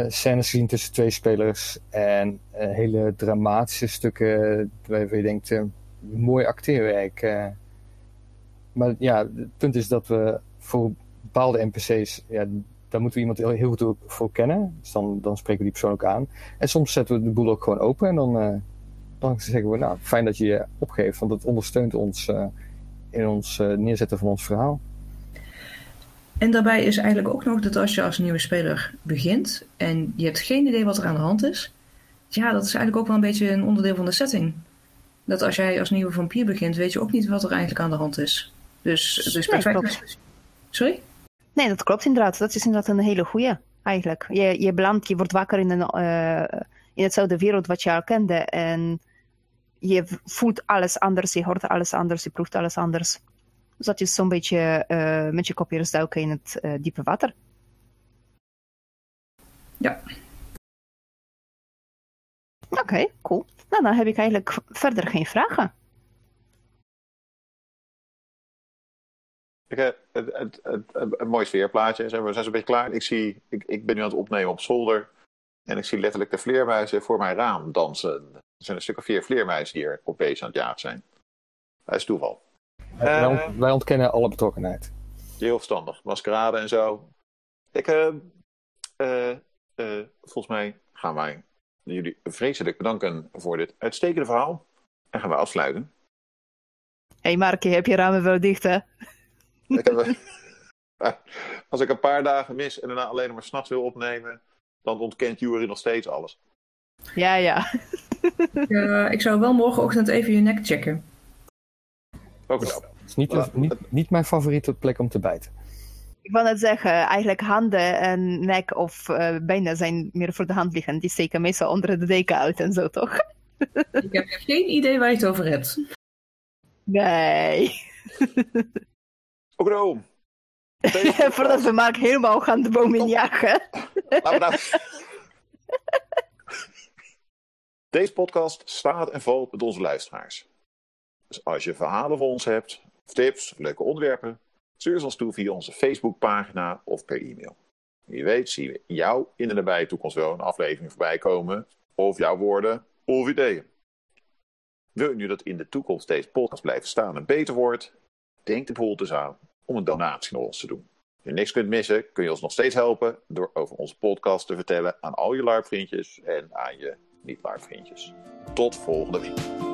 scènes gezien tussen twee spelers. En hele dramatische stukken waarvan je denkt, mooi acteerwerk. maar ja, het punt is dat we voor bepaalde NPC's, ja, daar moeten we iemand heel, heel goed voor kennen. Dus dan, dan spreken we die persoon ook aan. En soms zetten we de boel ook gewoon open en dan, dan zeggen we, nou, fijn dat je je opgeeft, want het ondersteunt ons in ons neerzetten van ons verhaal. En daarbij is eigenlijk ook nog dat als je als nieuwe speler begint en je hebt geen idee wat er aan de hand is, ja, dat is eigenlijk ook wel een beetje een onderdeel van de setting. Dat als jij als nieuwe vampier begint, weet je ook niet wat er eigenlijk aan de hand is. Dus het is perfect. Nee, Sorry? Nee, dat klopt inderdaad. Dat is inderdaad een hele goeie, eigenlijk. Je, je belandt, je wordt wakker in, een, uh, in hetzelfde wereld wat je al kende en je voelt alles anders, je hoort alles anders, je proeft alles anders. Dus dat is zo'n beetje uh, met je kopjes duiken in het uh, diepe water. Ja. Oké, okay, cool. Nou, dan heb ik eigenlijk verder geen vragen. Het, het, het, een mooi sfeerplaatje. We zijn zo'n beetje klaar. Ik, zie, ik, ik ben nu aan het opnemen op zolder. En ik zie letterlijk de vleermuizen voor mijn raam dansen. Er zijn een stuk of vier vleermuizen hier op wezen aan het jagen zijn. Dat is toeval. Uh, wij, wij, ontkennen alle betrokkenheid. Heel verstandig. Maskerade en zo. Ik, uh, uh, volgens mij gaan wij jullie vreselijk bedanken voor dit uitstekende verhaal. En gaan we afsluiten. Hé hey Markie, heb je ramen wel dicht hè? Ik heb, als ik een paar dagen mis en daarna alleen maar s'nachts wil opnemen, dan ontkent Jury nog steeds alles. Ja, ja. ik zou wel morgenochtend even je nek checken. Ook. Het is niet, een, niet, niet mijn favoriete plek om te bijten. Ik wil net zeggen, eigenlijk handen en nek of uh, benen zijn meer voor de hand liggen. Die steken meestal onder de deken uit en zo, toch? Ik heb geen idee waar je het over hebt. Nee. Ook nou. Voordat we Mark helemaal gaan de boom injagen. Laten we nou... Deze podcast staat en valt met onze luisteraars. Dus als je verhalen voor ons hebt, of tips, of leuke onderwerpen, stuur ze ons toe via onze Facebookpagina of per e-mail. Wie weet zien we jou in de nabije toekomst wel een aflevering voorbij komen, of jouw woorden of ideeën. Wil je nu dat in de toekomst deze podcast blijft staan en beter wordt? Denk de bijvoorbeeld eens aan om een donatie naar ons te doen. je niks kunt missen, kun je ons nog steeds helpen door over onze podcast te vertellen aan al je LARP-vriendjes en aan je niet-LARP-vriendjes. Tot volgende week.